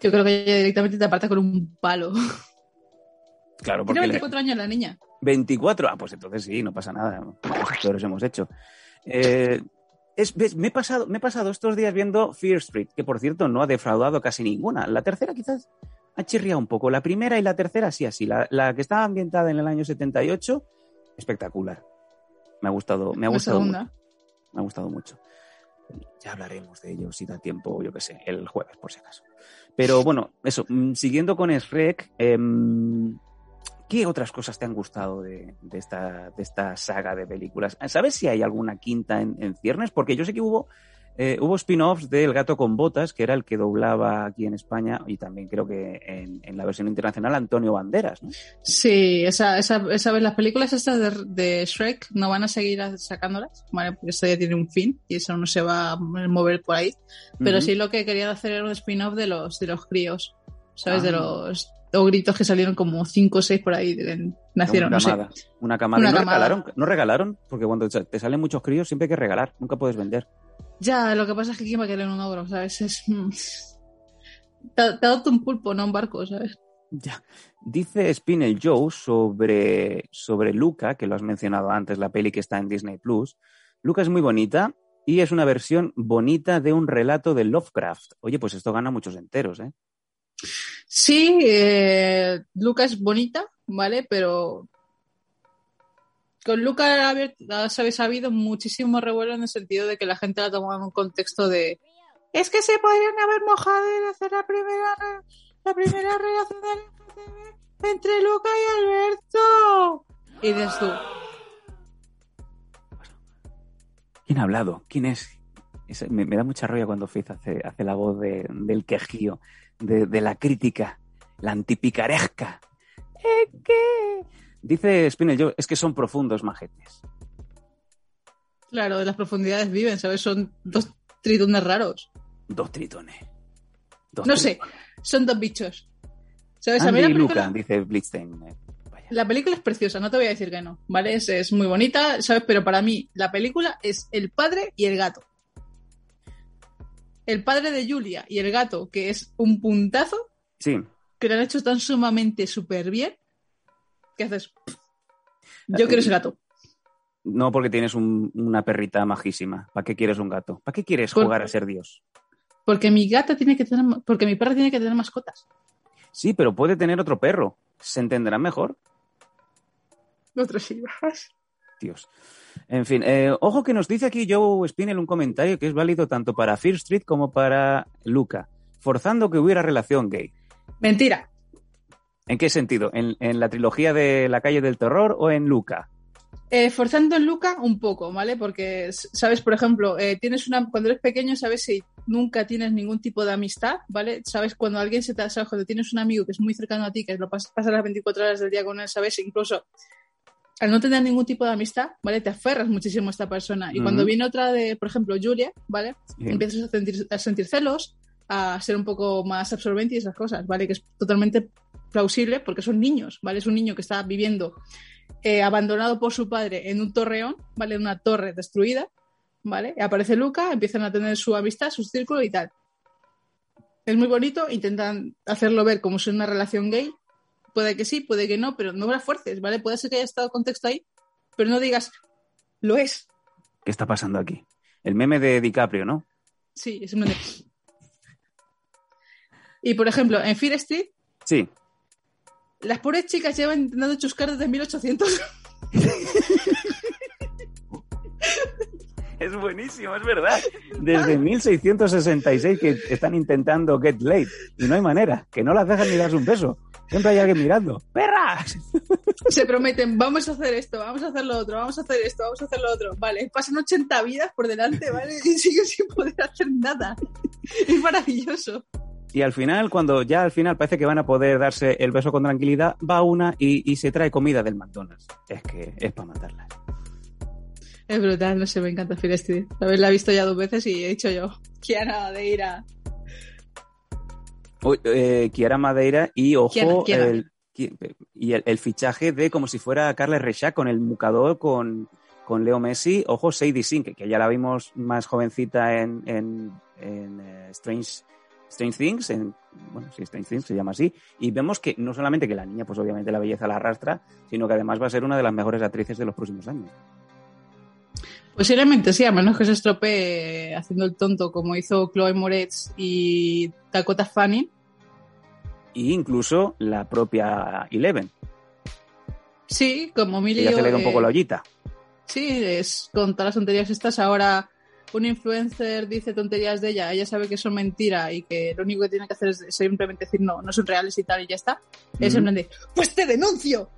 Yo creo que ella directamente te aparta con un palo. Claro, Tiene porque. le- 24 años la niña. 24. Ah, pues entonces sí, no pasa nada. Peores hemos hecho. Eh, es- me, he pasado, me he pasado estos días viendo Fear Street, que por cierto no ha defraudado casi ninguna. La tercera quizás ha chirriado un poco. La primera y la tercera sí, así. La, la que estaba ambientada en el año 78, espectacular. Me ha gustado, me ha gustado mucho. Me ha gustado mucho. Ya hablaremos de ello si da tiempo, yo qué sé, el jueves, por si acaso. Pero bueno, eso, mm, siguiendo con Shrek, em, ¿qué otras cosas te han gustado de, esta, de esta saga de películas? ¿Sabes si hay alguna quinta en, en ciernes? Porque yo sé que hubo, eh, hubo spin-offs de El gato con botas, que era el que doblaba aquí en España, y también creo que en, en la versión internacional Antonio Banderas, ¿no? Sí, esa, esa, esa vez las películas estas de, de Shrek no van a seguir sacándolas, ¿vale? Porque esto ya tiene un fin y eso no se va a mover por ahí. Pero sí lo que querían hacer era un spin-off de los, de los críos, ¿sabes? Ah. De los ogritos que salieron como cinco o seis por ahí, nacieron, una no sé. camada. Una camada. Una ¿Y no camada. regalaron? ¿No regalaron? Porque cuando te salen muchos críos siempre hay que regalar, nunca puedes vender. Ya, lo que pasa es que quién va a querer un ogro, ¿sabes? Es... mm, Te, te ha dado un pulpo, no un barco, ¿sabes? Ya. Dice Spinel Joe sobre, sobre Luca, que lo has mencionado antes, la peli que está en Disney Plus. Luca es muy bonita y es una versión bonita de un relato de Lovecraft. Oye, pues esto gana muchos enteros, ¿eh? Sí, eh, Luca es bonita, ¿vale? Pero con Luca ha habido- ¿sabes? ha habido muchísimo revuelo en el sentido de que la gente la tomaba en un contexto de es que se podrían haber mojado en hacer la primera la primera relación LGTB entre Luca y Alberto. Y dices tú, ¿Quién ha hablado? ¿Quién es? Me, me da mucha rabia cuando Fizz hace, hace la voz de- del quejío, de, de la crítica, la antipicaresca. ¿Eh, qué? Dice Spinel Joe, es que son profundos majetes. claro, de las profundidades viven, ¿sabes? Son dos tritones raros. Dos tritones. Dos No sé, son dos bichos. ¿Sabes? A mí la película- Luca, dice Blitzstein. Eh, vaya. La película es preciosa, no te voy a decir que no, ¿vale? Es, es muy bonita, ¿sabes? Pero para mí la película es el padre y el gato. el padre de Julia y el gato, que es un puntazo, Sí. que lo han hecho tan sumamente súper bien, que haces... Yo quiero ese gato. No porque tienes un- una perrita majísima. ¿Para qué quieres un gato? ¿Para qué quieres Por- jugar a ser Dios? Porque mi gata tiene que tener... Porque mi perra tiene que tener mascotas. Sí, pero puede tener otro perro. ¿Se entenderán mejor? Otros hijos. Dios. En fin, eh, ojo que nos dice aquí Joe Spinell un comentario que es válido tanto para Fear Street como para Luca, forzando que hubiera relación gay. Mentira. ¿En qué sentido? ¿En, en la trilogía de La calle del terror o en Luca? Eh, forzando en Luca un poco, ¿vale? Porque, sabes, por ejemplo, eh, tienes una, cuando eres pequeño, sabes si nunca tienes ningún tipo de amistad, ¿vale? Sabes cuando alguien se te sabes, cuando tienes un amigo que es muy cercano a ti, que lo pas- pasas las 24 horas del día con él, ¿sabes? Incluso al no tener ningún tipo de amistad, ¿vale? Te aferras muchísimo a esta persona. Y cuando viene otra de, por ejemplo, Julia, ¿vale? Empiezas a sentir, a sentir celos, a ser un poco más absorbente y esas cosas, ¿vale? Que es totalmente plausible porque son niños, ¿vale? Es un niño que está viviendo eh, abandonado por su padre en un torreón, ¿vale? En una torre destruida, ¿vale? Y aparece Luca, empiezan a tener su amistad, su círculo y tal. Es muy bonito, intentan hacerlo ver como si es una relación gay. Puede que sí, puede que no, pero no la fuerces, ¿vale? Puede ser que haya estado contexto ahí, pero no digas, lo es. ¿Qué está pasando aquí? El meme de DiCaprio, ¿no? Sí, es un... Y por ejemplo, en Fear Street, Sí. Las pobres chicas llevan intentando chuscar desde 1800. Es buenísimo, es verdad. Desde 1666 que están intentando get late y no hay manera, que no las dejan ni darse un beso. Siempre hay alguien mirando. ¡Perras! Se prometen, vamos a hacer esto, vamos a hacer lo otro, vamos a hacer esto, vamos a hacer lo otro. Vale, pasan 80 vidas por delante, ¿vale? Y siguen sin poder hacer nada. Es maravilloso. Y al final, cuando ya al final parece que van a poder darse el beso con tranquilidad, va una y, y se trae comida del McDonald's. Es que es para matarlas. Es brutal, no sé, me encanta Fear Street. La he visto ya dos veces y he dicho yo, Kiara Madeira. Uy, eh, Kiara Madeira y ojo. El, y el, el fichaje de como si fuera Carles Reixac con el mucador, con, con Leo Messi. Ojo, Sadie Sink, que, que ya la vimos más jovencita en, en, en, eh, Strange, Strange Things, en, bueno, sí, Strange Things se llama así. Y vemos que no solamente que la niña, pues obviamente la belleza la arrastra, sino que además va a ser una de las mejores actrices de los próximos años. Posiblemente sí, a menos que se estropee haciendo el tonto como hizo Chloe Moretz y Dakota Fanning. Y incluso la propia Eleven, Sí, como que Millie. ya se le da un eh, poco la ollita. Sí, es con todas las tonterías estas. Ahora un influencer dice tonterías de ella, ella sabe que son mentira y que lo único que tiene que hacer es simplemente decir no, no son reales y tal y ya está. Es Ujú. en plan de, pues te denuncio.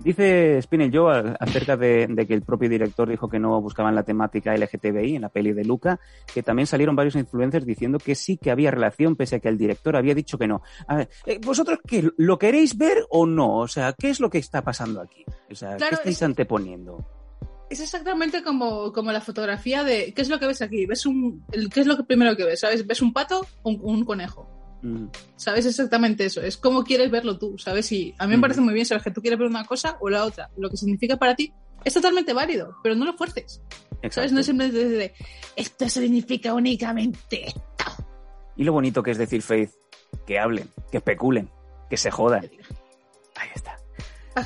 Dice Spinel Joe acerca de, de que el propio director dijo que no buscaban la temática LGTBI en la peli de Luca, que también salieron varios influencers diciendo que sí que había relación, pese a que el director había dicho que no. A ver, eh, ¿vosotros qué? ¿Lo queréis ver o no? O sea, ¿qué es lo que está pasando aquí? O sea, Claro, ¿qué estáis es- anteponiendo? Es exactamente como, como la fotografía de, ¿qué es lo que ves aquí? ¿Ves un, el, ¿Qué es lo que primero que ves? ¿Sabes? ¿Ves un pato o un, un conejo? Mm, ¿Sabes exactamente eso? Es como quieres verlo tú, ¿sabes? Y a mí me parece muy bien saber que tú quieres ver una cosa o la otra. Lo que significa para ti es totalmente válido, pero no lo fuerces. ¿Sabes? No es simplemente de, esto significa únicamente Y lo bonito que es decir, Faith, que hablen, que especulen, que se jodan. Ahí está.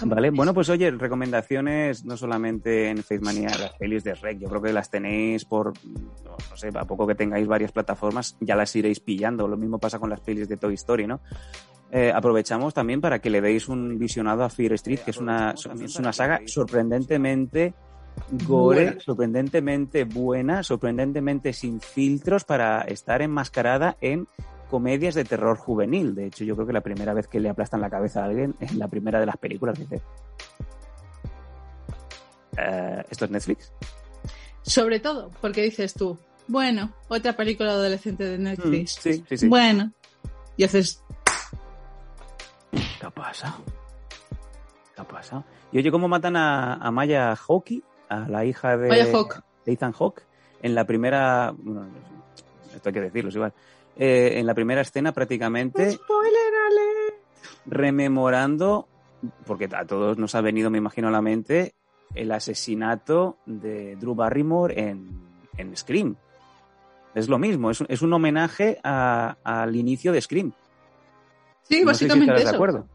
Vale, bueno, pues oye, recomendaciones no solamente en Faith Mania, las pelis de Rec, yo creo que las tenéis por, no, no sé, a poco que tengáis varias plataformas, ya las iréis pillando. Lo mismo pasa con las pelis de Toy Story, ¿no? Eh, aprovechamos también para que le deis un visionado a Fear Street, que es una, es una saga sorprendentemente gore, Buena. sorprendentemente buena, sorprendentemente sin filtros para estar enmascarada en comedias de terror juvenil. De hecho, yo creo que la primera vez que le aplastan la cabeza a alguien es la primera de las películas. Dice, "Eh, ¿esto es Netflix? Sobre todo, porque dices tú, bueno, otra película adolescente de Netflix. Mm, sí, sí, sí. Bueno. Y haces, ¿Qué ha pasado? ¿Qué ha pasado? Y oye, ¿cómo matan a, a Maya Hawke, a la hija de, Maya Hawke. de Ethan Hawke, en la primera... Bueno, esto hay que decirlo, es igual. Eh, en la primera escena prácticamente spoiler alert. rememorando, porque a todos nos ha venido, me imagino, a la mente, el asesinato de Drew Barrymore en, en Scream. Es lo mismo, es, un- es un homenaje a- al inicio de Scream. Sí, No sé si básicamente estarás eso. de acuerdo.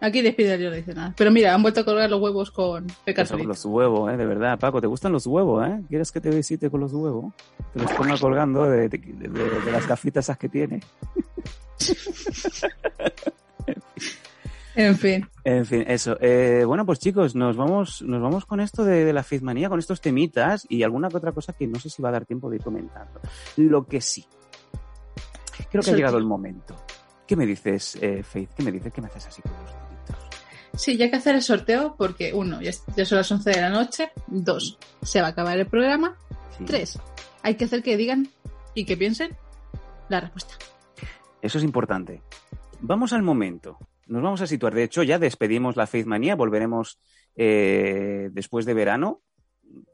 Aquí despide yo no dice nada. Pero mira, han vuelto a colgar los huevos con Feliz. los huevos, ¿eh? De verdad, Paco, ¿te gustan los huevos, eh? ¿Quieres que te visite con los huevos? Te los ponga colgando de, de- de- de las gafitas esas que tiene. En fin. En fin, eso. Eh, bueno, pues chicos, nos vamos, nos vamos con esto de, de la Faithmanía, con estos temitas y alguna que otra cosa que no sé si va a dar tiempo de ir comentando. Lo que sí. Creo que ha llegado el momento. ¿Qué me dices, eh, Faith? ¿Qué me dices? ¿Qué me haces así con los deditos? Sí, ya hay que hacer el sorteo porque, uno, ya, son las 11 de la noche. Dos, se va a acabar el programa. Sí. Tres, hay que hacer que digan y que piensen la respuesta. Eso es importante. Vamos al momento. Nos vamos a situar. De hecho, ya despedimos la Faith Manía. Volveremos eh, después de verano.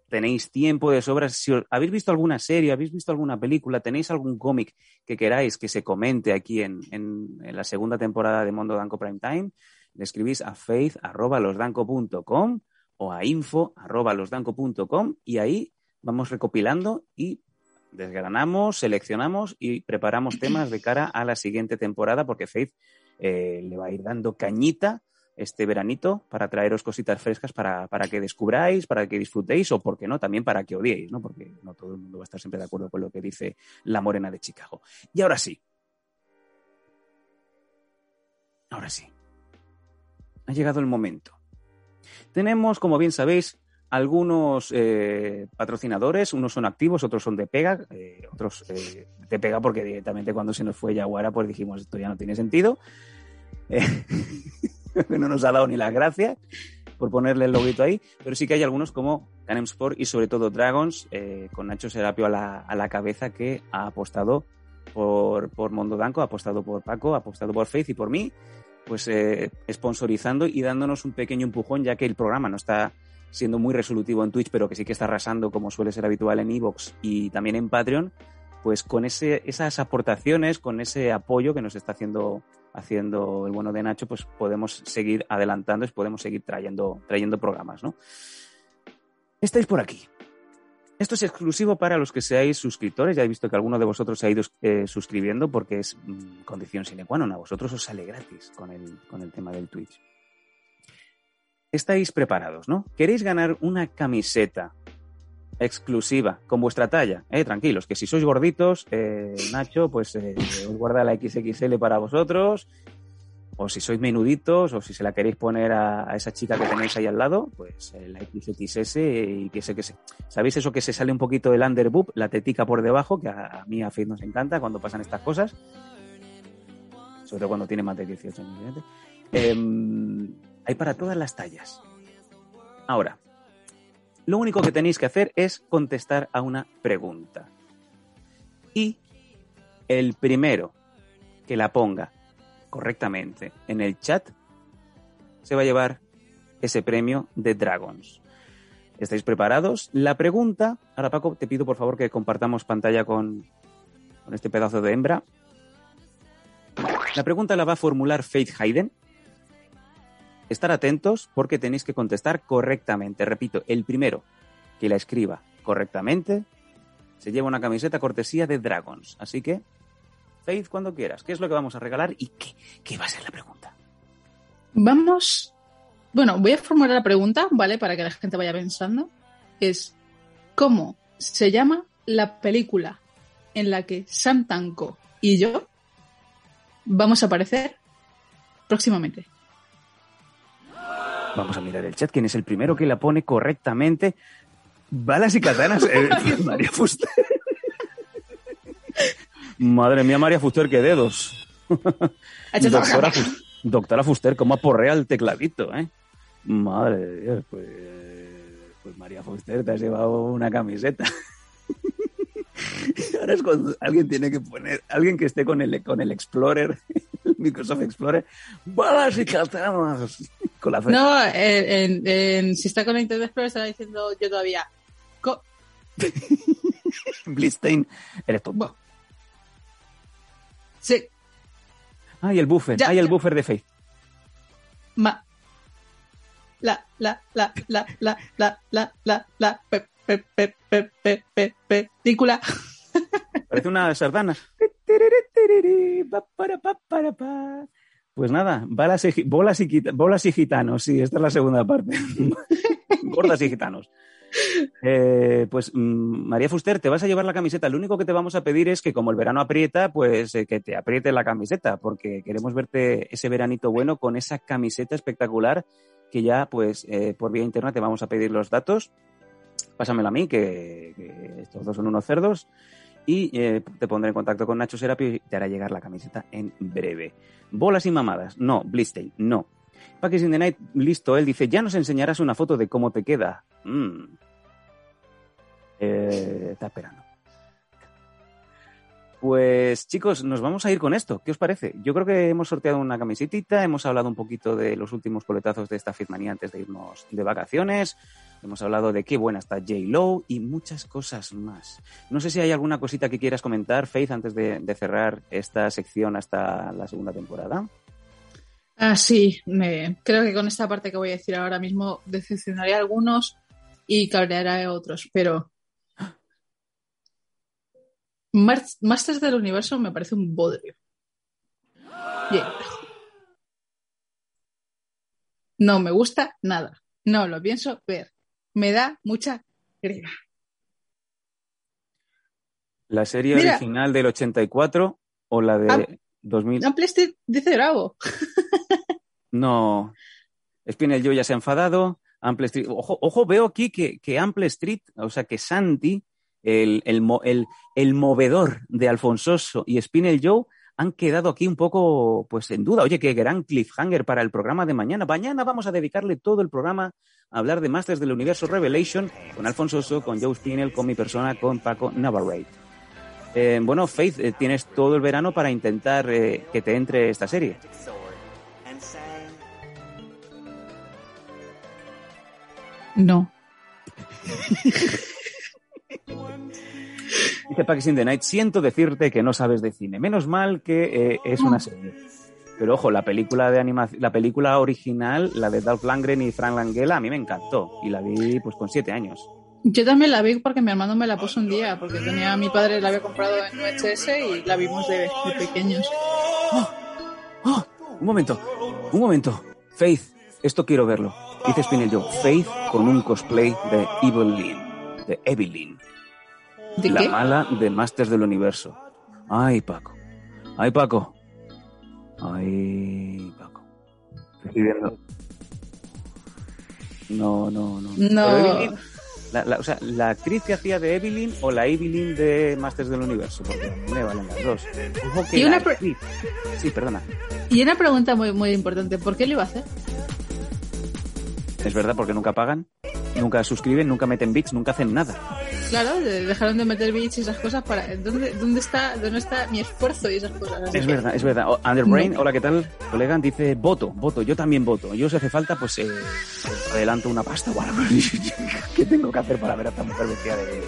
Tenéis tiempo de sobra. Si habéis visto alguna serie, habéis visto alguna película, tenéis algún cómic que queráis que se comente aquí en, en- en la segunda temporada de Mondo Danco Prime Time, le escribís a faith.losdanco.com o a info.losdanco.com y ahí vamos recopilando y desgranamos, seleccionamos y preparamos temas de cara a la siguiente temporada porque Faith eh, le va a ir dando cañita este veranito para traeros cositas frescas para, para que descubráis, para que disfrutéis o, por qué no, también para que odiéis, ¿no? Porque no todo el mundo va a estar siempre de acuerdo con lo que dice la morena de Chicago. Y ahora sí. Ahora sí. Ha llegado el momento. Tenemos, como bien sabéis, algunos eh, patrocinadores, unos son activos, otros son de pega, eh, otros eh, de pega porque directamente cuando se nos fue Yaguara pues dijimos esto ya no tiene sentido. Eh, no nos ha dado ni las gracias por ponerle el loguito ahí, pero sí que hay algunos como Canem Sport y sobre todo Dragons, eh, con Nacho Serapio a la, a la cabeza que ha apostado por, por Mondo Danco, ha apostado por Paco, ha apostado por Faith y por mí, pues eh, sponsorizando y dándonos un pequeño empujón ya que el programa no está siendo muy resolutivo en Twitch, pero que sí que está arrasando como suele ser habitual en Evox y también en Patreon, pues con ese, esas aportaciones, con ese apoyo que nos está haciendo, haciendo el bueno de Nacho, pues podemos seguir adelantando y podemos seguir trayendo, trayendo programas, ¿no? Estáis por aquí. Esto es exclusivo para los que seáis suscriptores. Ya he visto que alguno de vosotros ha ido eh, suscribiendo porque es mm, condición sine qua non. A vosotros os sale gratis con el, con el tema del Twitch. Estáis preparados, ¿no? ¿Queréis ganar una camiseta exclusiva con vuestra talla? Eh, tranquilos, que si sois gorditos, eh, Nacho, pues eh, os guarda la XXL para vosotros. O si sois menuditos, o si se la queréis poner a, esa chica que tenéis ahí al lado, pues la XXS y que sé que sé. ¿Sabéis eso que se sale un poquito del underboob, la tetica por debajo, que a, a mí a Faith nos encanta cuando pasan estas cosas? Sobre todo cuando tiene más de 18 años. Em, hay para todas las tallas. Ahora, lo único que tenéis que hacer es contestar a una pregunta. Y el primero que la ponga correctamente en el chat se va a llevar ese premio de Dragons. ¿Estáis preparados? La pregunta, ahora Paco, te pido por favor que compartamos pantalla con, con este pedazo de hembra. La pregunta la va a formular Faith Hayden. Estar atentos porque tenéis que contestar correctamente. Repito, el primero que la escriba correctamente se lleva una camiseta cortesía de Dragons. Así que, Faith, cuando quieras, ¿qué es lo que vamos a regalar y qué, qué va a ser la pregunta? Vamos. Bueno, voy a formular la pregunta, ¿vale? Para que la gente vaya pensando. Es: ¿cómo se llama la película en la que Sam Tanco y yo vamos a aparecer próximamente? Vamos a mirar el chat. ¿Quién es el primero que la pone correctamente? Balas y katanas. eh, María Fuster. Madre mía, María Fuster, qué dedos. Doctora, trabajar. Fus- Doctora Fuster, ¿cómo aporrea el tecladito, eh? Madre de Dios, pues, pues María Fuster, te has llevado una camiseta. Ahora es cuando alguien tiene que poner, alguien que esté con el, con el Explorer, el Microsoft Explorer, balas y katanas. Con la No, en, en- en- si está con la Internet Explorer estará diciendo yo todavía. co- Blitzstein, eres tonto. Sí, Ay, el buffer, Ya, ay, el buffer de Faith. ma- la, la, la, la, la, la, la, la, la, pe, pe, pe, pe, pe, pe, pe, película. Parece una sardana. Pues nada, bolas, y, bolas y gitanos, sí, esta es la segunda parte. Gordas y gitanos. Eh, pues mm, María Fuster, te vas a llevar la camiseta. Lo único que te vamos a pedir es que como el verano aprieta, pues eh, que te apriete la camiseta, porque queremos verte ese veranito bueno con esa camiseta espectacular que ya, pues, eh, por vía interna te vamos a pedir los datos. Pásamela a mí, que, que estos dos son unos cerdos. Y eh, te pondré en contacto con Nacho Serapio y te hará llegar la camiseta en breve. Bolas y mamadas. No, Blistein, no. Packers in the Night, listo. Él dice, ya nos enseñarás una foto de cómo te queda. Mm. Eh, está esperando. Pues chicos, nos vamos a ir con esto. ¿Qué os parece? Yo creo que hemos sorteado una camisetita, hemos hablado un poquito de los últimos coletazos de esta Fitmanía antes de irnos de vacaciones, hemos hablado de qué buena está J. Lowe y muchas cosas más. No sé si hay alguna cosita que quieras comentar, Faith, antes de, cerrar esta sección hasta la segunda temporada. Ah, sí, creo que con esta parte que voy a decir ahora mismo decepcionaré a algunos y cabrearé a otros, pero Masters del Universo me parece un bodrio. No me gusta nada. No lo pienso ver. Me da mucha grima. ¿La serie Mira. original del 84 o la de Ah. 2000? Ample Street dice bravo. No. Spinel Joe ya se ha enfadado. Ample Street. Ojo, ojo, veo aquí que, que Ample Street, o sea que Santi, el, el, el- el movedor de Alfonsoso y Spinel Joe han quedado aquí un poco pues en duda. Oye, qué gran cliffhanger para el programa de mañana. Mañana vamos a dedicarle todo el programa a hablar de Masters del Universo Revelation con Alfonsoso, con Joe Spinel, con mi persona, con Paco Navarrete. Eh, bueno, Faith, eh, tienes todo el verano para intentar eh, que te entre esta serie. No. Dice in the Night, siento decirte que no sabes de cine. Menos mal que eh, es una serie. Pero ojo, la película de animación, la película original, la de Dolph Lundgren y Frank Langella, a mí me encantó. Y la vi pues con siete años. Yo también la vi porque mi hermano me la puso un día, porque tenía mi padre la había comprado en UHS y la vimos de, de pequeños. ¡Oh! Un momento, un momento. Faith, esto quiero verlo. Dice Spinel Joe, Faith con un cosplay de Evelyn, de Evelyn, ¿De la qué? mala de Masters del Universo. Ay, Paco. Ay, Paco. Ay, Paco. Estoy viendo. No, no, no. No. Evelyn, la, la- o sea, la actriz que hacía de Evelyn o la Evelyn de Masters del Universo, porque me valen las dos. Ojo que Y la una Sí, perdona. Y una pregunta muy, muy importante, ¿por qué lo iba a hacer? Es verdad, porque nunca pagan, nunca suscriben, nunca meten bits, nunca hacen nada. Claro, de- dejaron de meter bits y esas cosas para... ¿Dónde, dónde, está, ¿Dónde está mi esfuerzo y esas cosas? Es verdad, es verdad. Underbrain, No. hola, ¿qué tal? Colega, dice voto, voto, yo también voto. Yo si hace falta, pues eh, adelanto una pasta o algo. ¿Qué tengo que hacer para ver a esta mujer vestida de...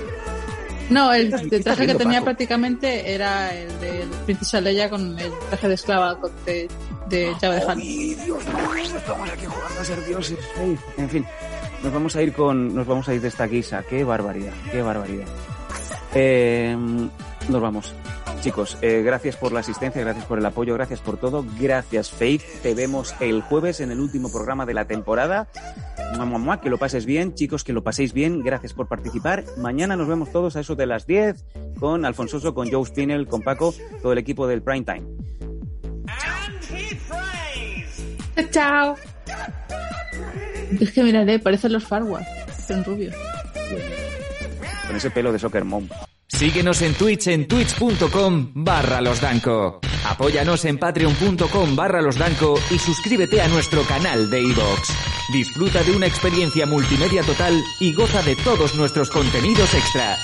No, el, traje que tenía Paco? prácticamente era el de Princesa Leia con el traje de esclava de, de llave de Han. ¡Ay, Dios mío! Estamos aquí jugando a ser dioses. En fin, nos vamos a ir con, nos vamos a ir de esta guisa. Qué barbaridad, qué barbaridad. Eh, nos vamos. Chicos, eh, gracias por la asistencia, gracias por el apoyo, gracias por todo. Gracias, Faith. Te vemos el jueves en el último programa de la temporada. Mua, que lo pases bien, chicos, que lo paséis bien. Gracias por participar. Mañana nos vemos todos a eso de las 10 con Alfonsoso, con Joe Spinell, con Paco, todo el equipo del Prime Time. ¡Chao! Es que miraré, parecen los Farward. Son rubios. Con ese pelo de Soccer Mom. Síguenos en Twitch en twitch.com barra losdanco. Apóyanos en patreon.com barra losdanco y suscríbete a nuestro canal de iVoox. Disfruta de una experiencia multimedia total y goza de todos nuestros contenidos extra.